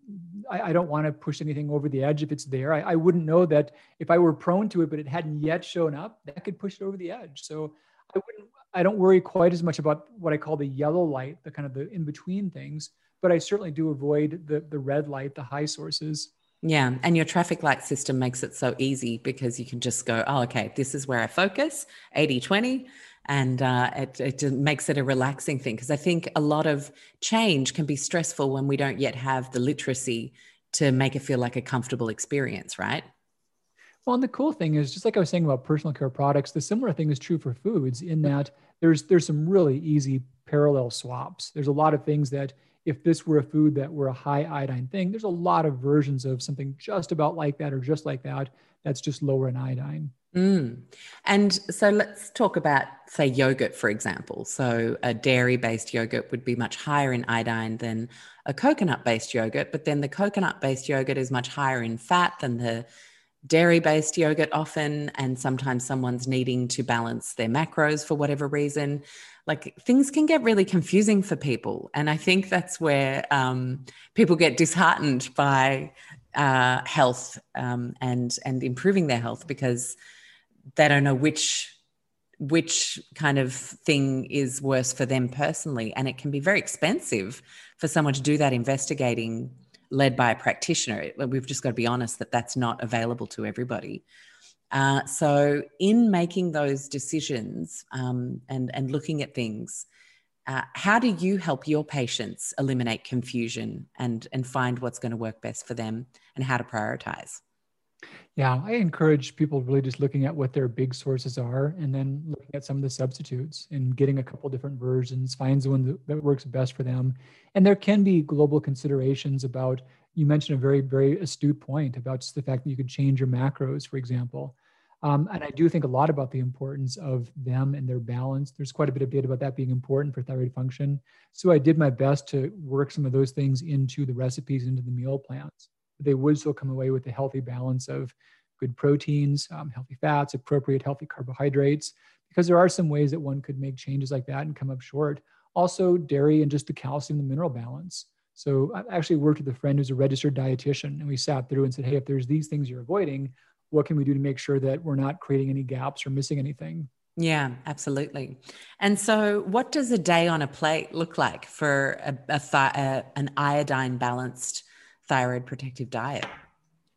I, I don't want to push anything over the edge if it's there. I, I wouldn't know that if I were prone to it, but it hadn't yet shown up, that could push it over the edge. So I wouldn't. I don't worry quite as much about what I call the yellow light, the kind of the in between things. But I certainly do avoid the the red light, the high sources.
Yeah. And your traffic light system makes it so easy because you can just go, oh, okay, this is where I focus 80 20. And uh, it, it makes it a relaxing thing because I think a lot of change can be stressful when we don't yet have the literacy to make it feel like a comfortable experience, right?
Well, and the cool thing is, just like I was saying about personal care products, the similar thing is true for foods in that there's there's some really easy parallel swaps. There's a lot of things that if this were a food that were a high iodine thing, there's a lot of versions of something just about like that or just like that that's just lower in iodine.
Mm. And so let's talk about, say, yogurt, for example. So a dairy based yogurt would be much higher in iodine than a coconut based yogurt, but then the coconut based yogurt is much higher in fat than the dairy based yogurt often. And sometimes someone's needing to balance their macros for whatever reason. Like things can get really confusing for people. And I think that's where um, people get disheartened by uh, health um, and and improving their health because they don't know which which kind of thing is worse for them personally. And it can be very expensive for someone to do that investigating led by a practitioner. We've just got to be honest that that's not available to everybody. Uh, so in making those decisions um, and and looking at things uh, how do you help your patients eliminate confusion and and find what's going to work best for them and how to prioritize
Yeah, I encourage people really just looking at what their big sources are and then looking at some of the substitutes and getting a couple different versions, finds the one that, works best for them. And there can be global considerations about, you mentioned a very, very astute point about just the fact that you could change your macros, for example. Um, and I do think a lot about the importance of them and their balance. There's quite a bit of data about that being important for thyroid function. So I did my best to work some of those things into the recipes, into the meal plans they would still come away with a healthy balance of good proteins, um, healthy fats, appropriate healthy carbohydrates, because there are some ways that one could make changes like that and come up short. Also, dairy and just the calcium, the mineral balance. So I actually worked with a friend who's a registered dietitian, and we sat through and said, hey, if there's these things you're avoiding, what can we do to make sure that we're not creating any gaps or missing anything?
Yeah, absolutely. And so, what does a day on a plate look like for a, a, a an iodine balanced thyroid protective diet?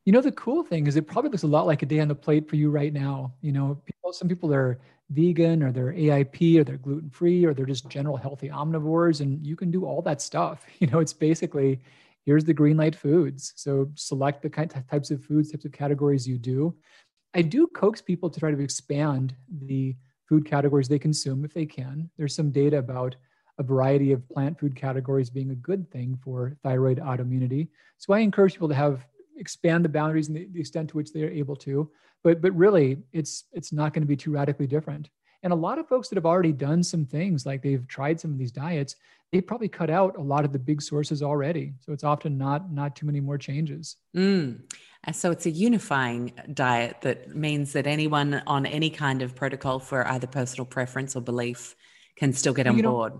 You know, the cool thing is it probably looks a lot like a day on the plate for you right now. You know, people, some people are vegan or they're AIP or they're gluten free or they're just general healthy omnivores, and you can do all that stuff. You know, it's basically here's the green light foods. So select the kind types of foods, types of categories you do. I do coax people to try to expand the food categories they consume if they can. There's some data about a variety of plant food categories being a good thing for thyroid autoimmunity. So I encourage people to have expand the boundaries and the, extent to which they are able to. But but really, it's it's not going to be too radically different. And a lot of folks that have already done some things, like they've tried some of these diets, they probably cut out a lot of the big sources already. So it's often not not too many more changes.
Mm. And so it's a unifying diet that means that anyone on any kind of protocol for either personal preference or belief can still get on
You know,
board.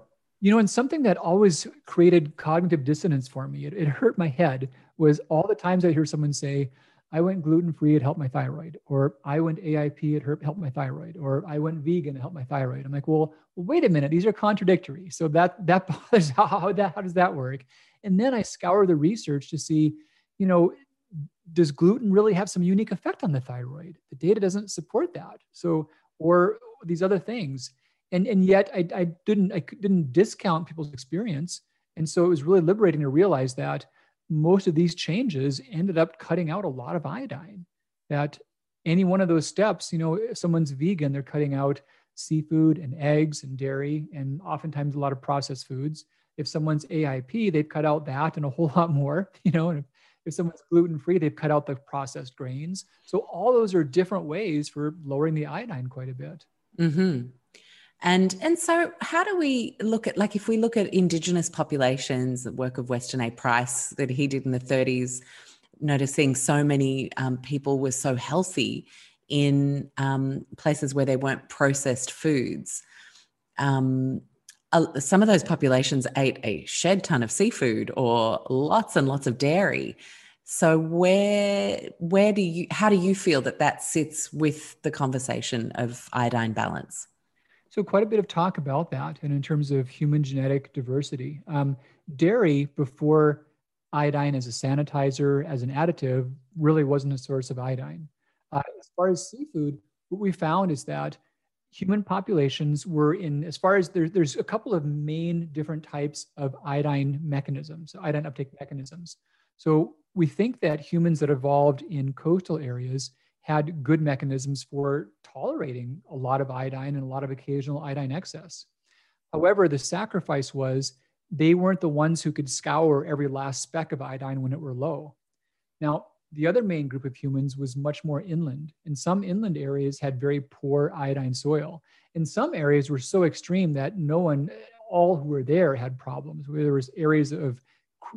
You know, and something that always created cognitive dissonance for me, it, it hurt my head, was all the times I hear someone say, I went gluten free, it helped my thyroid, or I went AIP, it helped my thyroid, or I went vegan, it helped my thyroid. I'm like, well, wait a minute, these are contradictory. So that that bothers how, how that how does that work? And then I scour the research to see, you know, does gluten really have some unique effect on the thyroid? The data doesn't support that. So, or these other things. And, and yet I, I didn't I didn't discount people's experience. And so it was really liberating to realize that most of these changes ended up cutting out a lot of iodine. That any one of those steps, you know, if someone's vegan, they're cutting out seafood and eggs and dairy and oftentimes a lot of processed foods. If someone's AIP, they've cut out that and a whole lot more, you know, and if, if someone's gluten free, they've cut out the processed grains. So all those are different ways for lowering the iodine quite a bit.
Mm-hmm. And and so how do we look at like if we look at indigenous populations, the work of Weston A. Price that he did in the 30s, noticing so many um, people were so healthy in um, places where they weren't processed foods. Um, uh, some of those populations ate a shed ton of seafood or lots and lots of dairy. So where where do you how do you feel that that sits with the conversation of iodine balance?
So, quite a bit of talk about that, and in terms of human genetic diversity. Um, dairy, before iodine as a sanitizer, as an additive, really wasn't a source of iodine. Uh, as far as seafood, what we found is that human populations were in, as far as there, there's a couple of main different types of iodine mechanisms, iodine uptake mechanisms. So, we think that humans that evolved in coastal areas had good mechanisms for tolerating a lot of iodine and a lot of occasional iodine excess. However, the sacrifice was they weren't the ones who could scour every last speck of iodine when it were low. Now, the other main group of humans was much more inland, and some inland areas had very poor iodine soil. And some areas were so extreme that no one, all who were there, had problems. Where there was areas of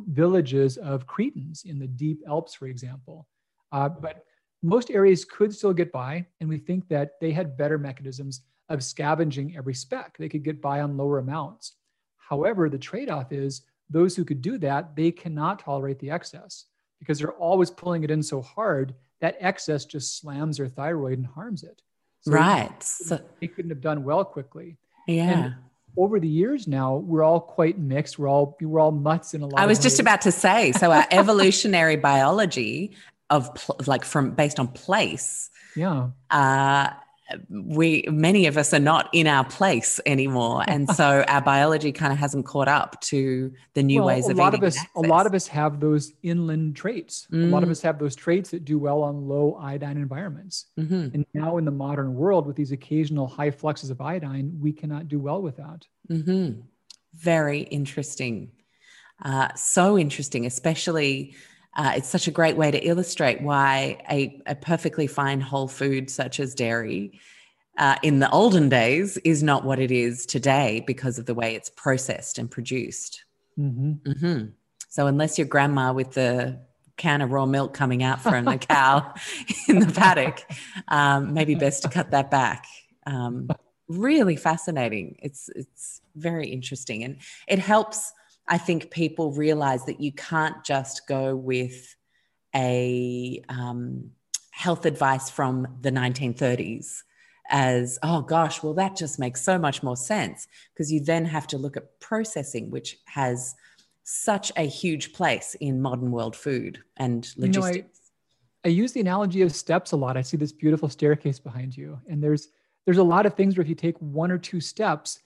villages of cretins in the deep Alps, for example. Uh, but most areas could still get by, and we think that they had better mechanisms of scavenging every speck. They could get by on lower amounts. However, the trade off is those who could do that, they cannot tolerate the excess because they're always pulling it in so hard that excess just slams their thyroid and harms it.
So right. So
they couldn't have done well quickly.
Yeah. And
over the years now, we're all quite mixed. We're all we're all mutts in a lot.
I was just about to say. So our evolutionary biology of pl- like from based on place.
Yeah.
Uh, we many of us are not in our place anymore and so our biology kind of hasn't caught up to the new
well,
ways of
a lot
of
us a lot of us have those inland traits mm. a lot of mm. us have those traits that do well on low iodine environments mm-hmm. and now in the modern world with these occasional high fluxes of iodine we cannot do well with that
mm-hmm. very interesting uh, so interesting especially uh, it's such a great way to illustrate why a, a perfectly fine whole food such as dairy uh, in the olden days is not what it is today because of the way it's processed and produced.
Mm-hmm.
Mm-hmm. So, unless your grandma with the can of raw milk coming out from the cow in the paddock, um, maybe best to cut that back. Um, really fascinating. It's it's very interesting, and it helps I think people realize that you can't just go with a um, health advice from the 1930s as, oh gosh, well, that just makes so much more sense because you then have to look at processing, which has such a huge place in modern world food and logistics. You know,
I, I use the analogy of steps a lot. I see this beautiful staircase behind you, and there's there's a lot of things where if you take one or two steps,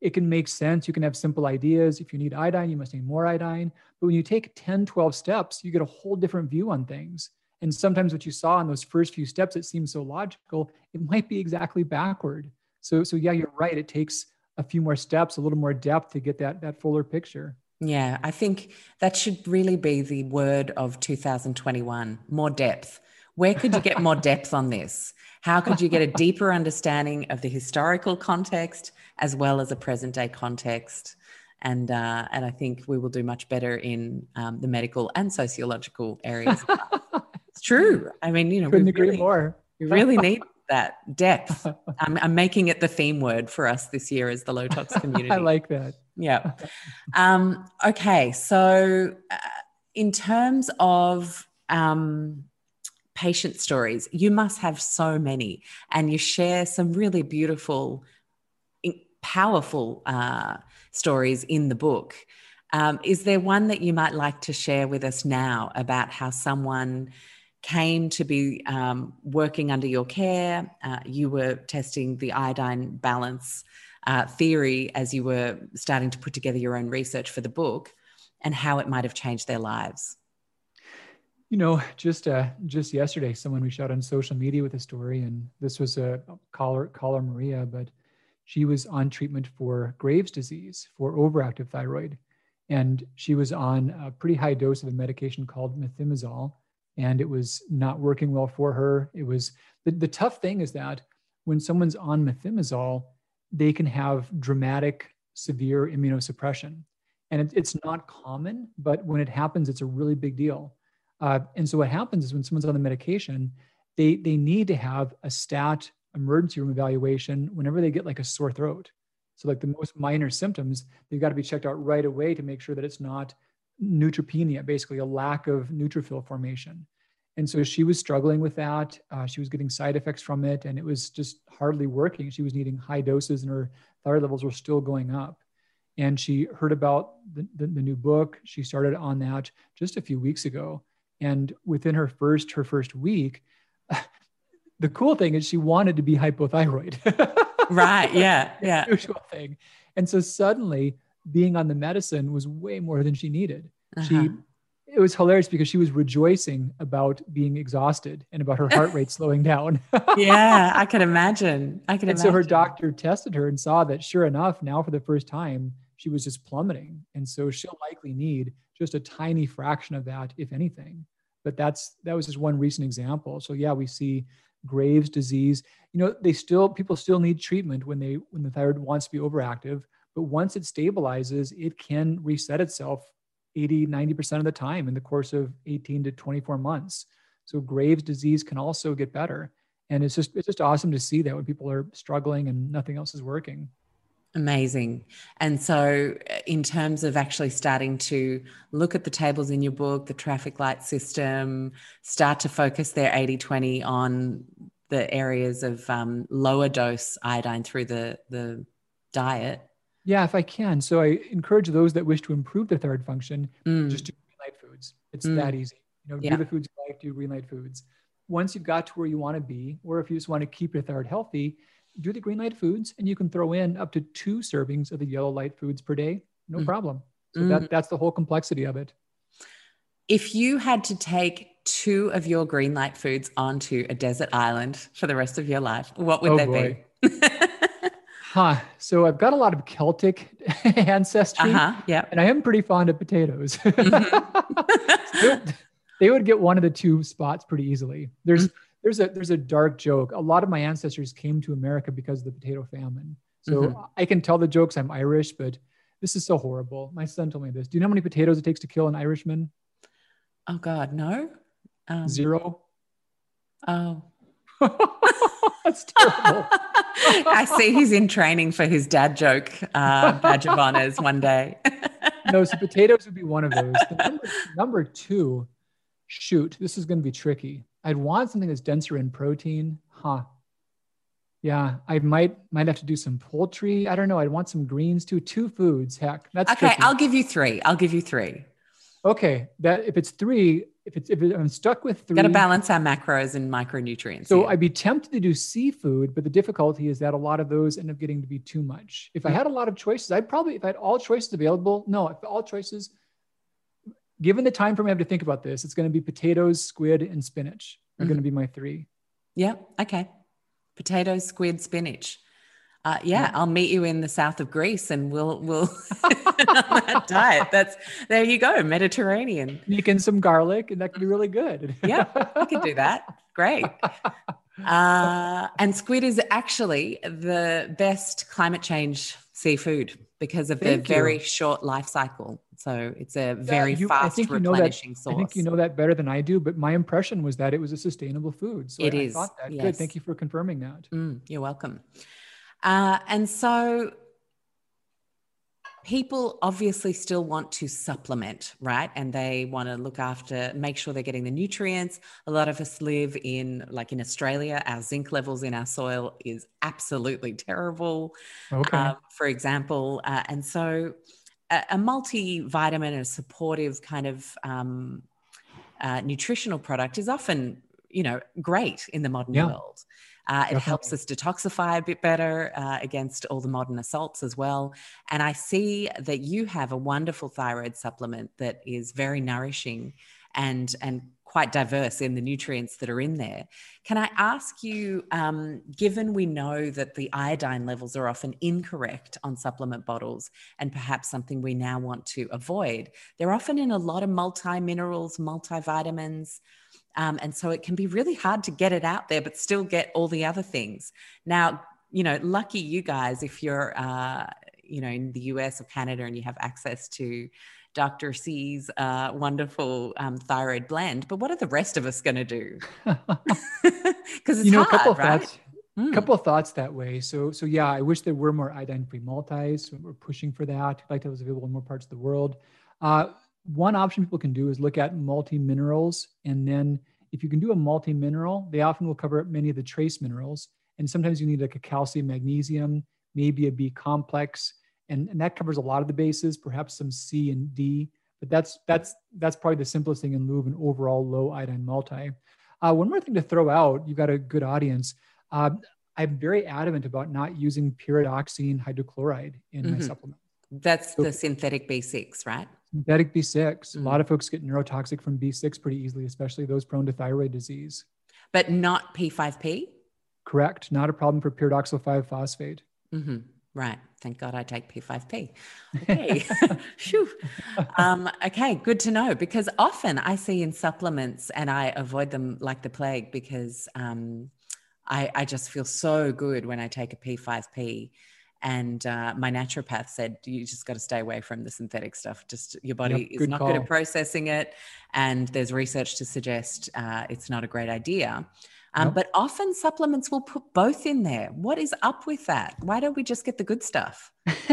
it can make sense. You can have simple ideas. If you need iodine, you must need more iodine. But when you take 10, 12 steps, you get a whole different view on things. And sometimes what you saw in those first few steps, it seems so logical, it might be exactly backward. So, so yeah, you're right. It takes a few more steps, a little more depth to get that, that fuller picture.
Yeah, I think that should really be the word of 2021 more depth. Where could you get more depth on this? How could you get a deeper understanding of the historical context as well as a present day context? And uh, and I think we will do much better in um, the medical and sociological areas. it's true. I mean, you know,
couldn't agree really, more.
We really need that depth. I'm, I'm, making it the theme word for us this year as the low tox community. I
like that.
Yeah. Um, okay. So, uh, in terms of um, patient stories. You must have so many, and you share some really beautiful, powerful uh, stories in the book. Um, is there one that you might like to share with us now about how someone came to be um, working under your care? Uh, you were testing the iodine balance uh, theory as you were starting to put together your own research for the book, and how it might have changed their lives.
You know, just uh, just yesterday, someone reached out on social media with a story, and this was a caller, caller Maria, but she was on treatment for Graves' disease for overactive thyroid, and she was on a pretty high dose of a medication called methimazole, and it was not working well for her. It was the, the tough thing is that when someone's on methimazole, they can have dramatic, severe immunosuppression, and it, it's not common, but when it happens, it's a really big deal uh, and so what happens is when someone's on the medication, they they need to have a stat emergency room evaluation whenever they get like a sore throat. So like the most minor symptoms, they've got to be checked out right away to make sure that it's not neutropenia, basically a lack of neutrophil formation. And so she was struggling with that. Uh, she was getting side effects from it, and it was just hardly working. She was needing high doses, and her thyroid levels were still going up. And she heard about the, the, the new book. She started on that just a few weeks ago and within her first her first week the cool thing is she wanted to be hypothyroid
right yeah yeah
usual thing and so suddenly being on the medicine was way more than she needed uh-huh. she it was hilarious because she was rejoicing about being exhausted and about her heart rate slowing down.
yeah, I can imagine. I can
and
imagine.
so her doctor tested her and saw that sure enough, now for the first time, she was just plummeting. And so she'll likely need just a tiny fraction of that, if anything. But that's that was just one recent example. So yeah, we see Graves' disease. You know, they still people still need treatment when they when the thyroid wants to be overactive. But once it stabilizes, it can reset itself 80, 90% of the time in the course of 18 to 24 months. So Graves' disease can also get better. And it's just it's just awesome to see that when people are struggling and nothing else is working.
Amazing. And so, uh, in terms of actually starting to look at the tables in your book, the traffic light system, start to focus their 80 20 on the areas of um, lower dose iodine through the, the diet.
Yeah, if I can. So, I encourage those that wish to improve their thyroid function mm. just do green light foods. It's mm. that easy. You know, yeah. do the foods you like, do green light foods. Once you've got to where you want to be, or if you just want to keep your thyroid healthy, do the green light foods and you can throw in up to two servings of the yellow light foods per day no mm. problem so mm. that, that's the whole complexity of it
if you had to take two of your green light foods onto a desert island for the rest of your life what would oh, they boy. be
huh so i've got a lot of celtic ancestry uh-huh, yeah and i am pretty fond of potatoes mm-hmm. so they would get one of the two spots pretty easily there's mm-hmm there's a there's a dark joke. A lot of my ancestors came to America because of the potato famine. So mm-hmm. I can tell the jokes. I'm Irish, but this is so horrible. My son told me this. Do you know how many potatoes it takes to kill an Irishman?
Oh God, no.
Um, Zero.
Oh.
That's terrible.
I see he's in training for his dad joke uh, badge of honors one day.
no, so potatoes would be one of those. Number, number two, shoot, this is going to be tricky. I'd want something that's denser in protein. Huh. Yeah, I might might have to do some poultry. I don't know. I'd want some greens too. Two foods. Heck, that's
okay.
Tricky.
I'll give you three. I'll give you three.
Okay, that if it's three, if it's if it, I'm stuck with three,
got to balance our macros and micronutrients.
So I'd be tempted to do seafood, but the difficulty is that a lot of those end up getting to be too much. If I hmm. had a lot of choices, I'd probably if I had all choices available. No, if all choices, given the time frame I have to think about this, it's going to be potatoes, squid, and spinach are mm-hmm. going to be my three.
Yeah. Okay. Potatoes, squid, spinach. Uh, yeah, I'll meet you in the south of Greece, and we'll we'll that diet. That's there you go, Mediterranean.
Sneak in some garlic, and that could be really good.
yeah, I could do that. Great. Uh, and squid is actually the best climate change seafood because of Thank the you. very short life cycle. So it's a very yeah, you, fast replenishing
that,
source.
I think you know that better than I do, but my impression was that it was a sustainable food. So
it
I,
is.
I thought that. Yes. Good. Thank you for confirming that.
Mm, you're welcome. Uh, and so people obviously still want to supplement, right? And they want to look after, make sure they're getting the nutrients. A lot of us live in, like in Australia, our zinc levels in our soil is absolutely terrible,
okay. Um,
for example. Uh, and so a, a multivitamin, a supportive kind of um, uh, nutritional product is often, you know, great in the modern yeah. world. Uh, it helps us detoxify a bit better uh, against all the modern assaults as well. And I see that you have a wonderful thyroid supplement that is very nourishing and and quite diverse in the nutrients that are in there. Can I ask you, um, given we know that the iodine levels are often incorrect on supplement bottles and perhaps something we now want to avoid, they're often in a lot of multi minerals, multivitamins. Um, and so it can be really hard to get it out there, but still get all the other things. Now, you know, lucky you guys if you're, uh, you know, in the US or Canada and you have access to Dr. C's uh, wonderful um, thyroid blend. But what are the rest of us going to do? Because it's
you know,
hard,
a couple
right?
thoughts. Mm. couple of thoughts that way. So, so yeah, I wish there were more iodine-free multis. We're pushing for that. I'd like to have available in more parts of the world. Uh, one option people can do is look at multi-minerals, and then if you can do a multi-mineral, they often will cover many of the trace minerals. And sometimes you need like a calcium, magnesium, maybe a B complex and, and that covers a lot of the bases, perhaps some C and D, but that's that's that's probably the simplest thing in lieu of an overall low iodine multi. Uh, one more thing to throw out, you've got a good audience. Uh, I'm very adamant about not using pyridoxine hydrochloride in mm-hmm. my supplement.
That's so, the synthetic B6, right?
Synthetic B6. Mm-hmm. A lot of folks get neurotoxic from B6 pretty easily, especially those prone to thyroid disease.
But not P5P?
Correct. Not a problem for pyridoxal 5 phosphate.
Mm-hmm. Right. Thank God I take P5P. Okay. um, okay. Good to know because often I see in supplements and I avoid them like the plague because um, I, I, just feel so good when I take a P5P. And uh, my naturopath said, you just got to stay away from the synthetic stuff. Just your body yep, is not call. good at processing it. And there's research to suggest uh, it's not a great idea. Um, nope. But often supplements will put both in there. What is up with that? Why don't we just get the good stuff?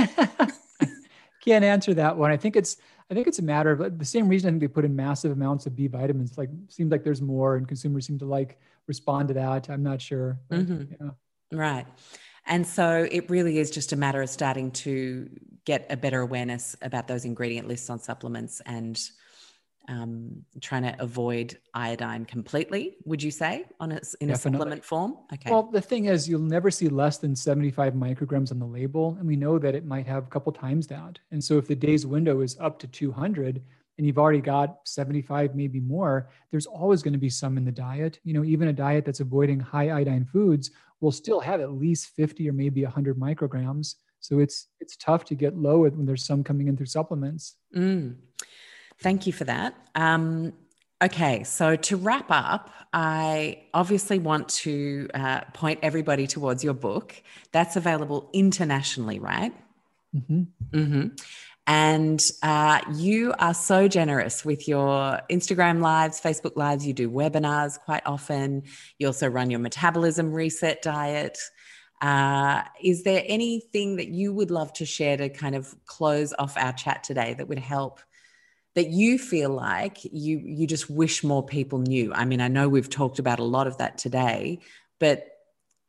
Can't answer that one. I think it's I think it's a matter of the same reason I think they put in massive amounts of B vitamins. Like seems like there's more, and consumers seem to like respond to that. I'm not sure. But,
mm-hmm. yeah. Right. And so it really is just a matter of starting to get a better awareness about those ingredient lists on supplements and um, trying to avoid iodine completely, would you say, on a, in Definitely. a supplement form?
Okay. Well, the thing is, you'll never see less than 75 micrograms on the label. And we know that it might have a couple times that. And so if the day's window is up to 200 and you've already got 75, maybe more, there's always going to be some in the diet. You know, even a diet that's avoiding high iodine foods will still have at least 50 or maybe 100 micrograms. So it's it's tough to get low when there's some coming in through supplements.
Mm. Thank you for that. Um, okay, so to wrap up, I obviously want to uh, point everybody towards your book. That's available internationally, right? Mm-hmm. Mm-hmm. And uh, you are so generous with your Instagram lives, Facebook lives. You do webinars quite often. You also run your metabolism reset diet. Uh, is there anything that you would love to share to kind of close off our chat today that would help that you feel like you you just wish more people knew i mean i know we've talked about a lot of that today but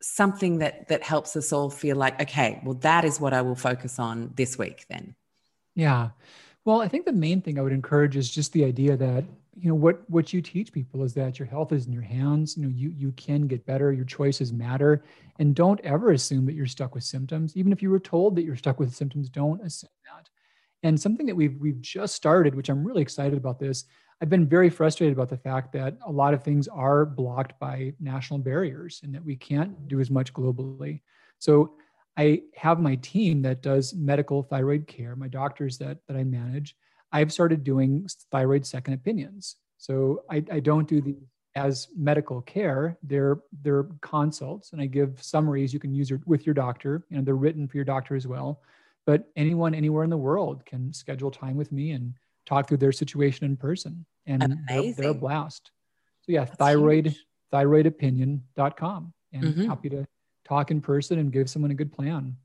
something that that helps us all feel like okay well that is what i will focus on this week then
yeah. Well i think the main thing i would encourage is just the idea that you know what what you teach people is that your health is in your hands. You know you you can get better. Your choices matter. And don't ever assume that you're stuck with symptoms. Even if you were told that you're stuck with symptoms don't assume that. And something that we've we've just started, which I'm really excited about this. I've been very frustrated about the fact that a lot of things are blocked by national barriers and that we can't do as much globally. So I have my team that does medical thyroid care, my doctors that that I manage. I've started doing thyroid second opinions. So I, I don't do the as medical care. They're they're consults, and I give summaries you can use your, with your doctor, and they're written for your doctor as well but anyone anywhere in the world can schedule time with me and talk through their situation in person and they're, they're, a blast so yeah That's thyroid huge. thyroidopinion.com and mm-hmm. happy to talk in person and give someone a good plan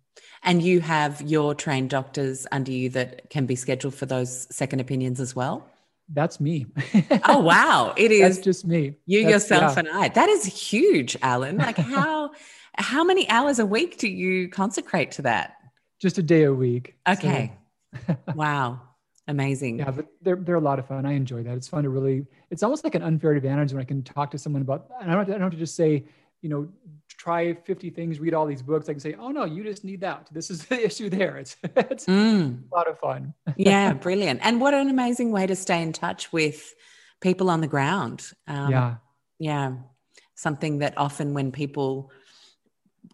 and you have your trained doctors under you that can be scheduled for those second opinions as well
that's me.
oh wow, it is.
That's just me.
You
that's,
yourself yeah. and I. That is huge, Alan. Like how how many hours a week do you consecrate to that?
just a day a week.
Okay. So, wow. Amazing.
Yeah, but they're they're a lot of fun. I enjoy that. It's fun to really. It's almost like an unfair advantage when I can talk to someone about. And I don't, I don't have to just say, you know, try 50 things, read all these books. I can say, oh no, you just need that. This is the issue there. It's it's mm. a lot of fun.
yeah, brilliant. And what an amazing way to stay in touch with people on the ground.
Um, yeah,
yeah. Something that often when people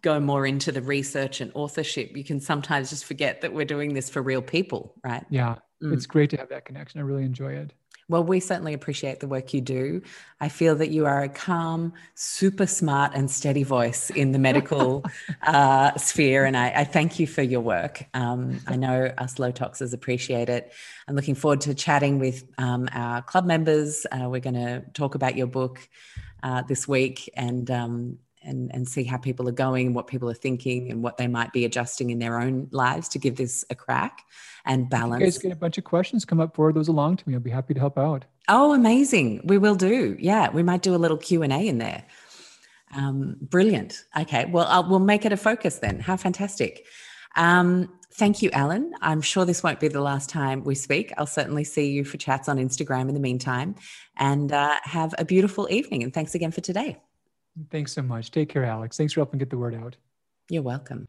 go more into the research and authorship, you can sometimes just forget that we're doing this for real people, right?
Yeah. Mm. It's great to have that connection. I really enjoy it.
Well, we certainly appreciate the work you do. I feel that you are a calm, super smart, and steady voice in the medical uh, sphere. And I, I, thank you for your work. Um, I know us low toxers appreciate it. I'm looking forward to chatting with um, our club members. Uh, we're going to talk about your book uh, this week and um, and, and see how people are going, and what people are thinking, and what they might be adjusting in their own lives to give this a crack and balance.
If you guys get a bunch of questions, come up, forward those along to me. I'll be happy to help out.
Oh, amazing! We will do. Yeah, we might do a little Q and A in there. Um, brilliant. Okay, well, I'll, we'll make it a focus then. How fantastic! Um, thank you, Alan. I'm sure this won't be the last time we speak. I'll certainly see you for chats on Instagram in the meantime. And uh, have a beautiful evening. And thanks again for today.
Thanks so much. Take care, Alex. Thanks for helping get the word out.
You're welcome.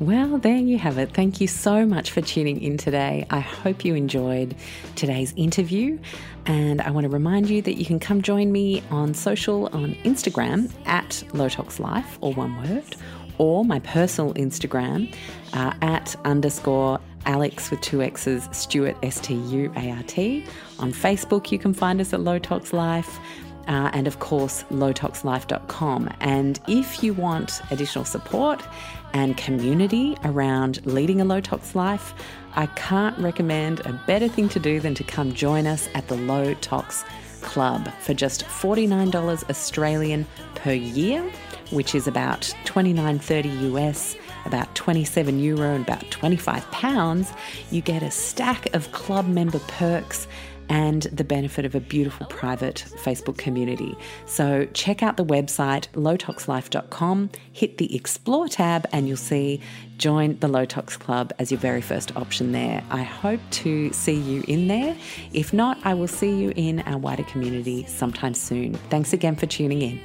Well, there you have it. Thank you so much for tuning in today. I hope you enjoyed today's interview. And I want to remind you that you can come join me on social on Instagram at Life, or one word, or my personal Instagram uh, at underscore Alex with two X's, Stuart, S T U A R T. On Facebook, you can find us at Low Tox Life uh, and of course lowtoxlife.com. And if you want additional support and community around leading a low tox life, I can't recommend a better thing to do than to come join us at the Low Tox Club for just $49 Australian per year, which is about 29.30 US about 27 euro and about 25 pounds, you get a stack of club member perks and the benefit of a beautiful private Facebook community. So check out the website lowtoxlife.com, hit the Explore tab, and you'll see join the Low Tox Club as your very first option there. I hope to see you in there. If not, I will see you in our wider community sometime soon. Thanks again for tuning in.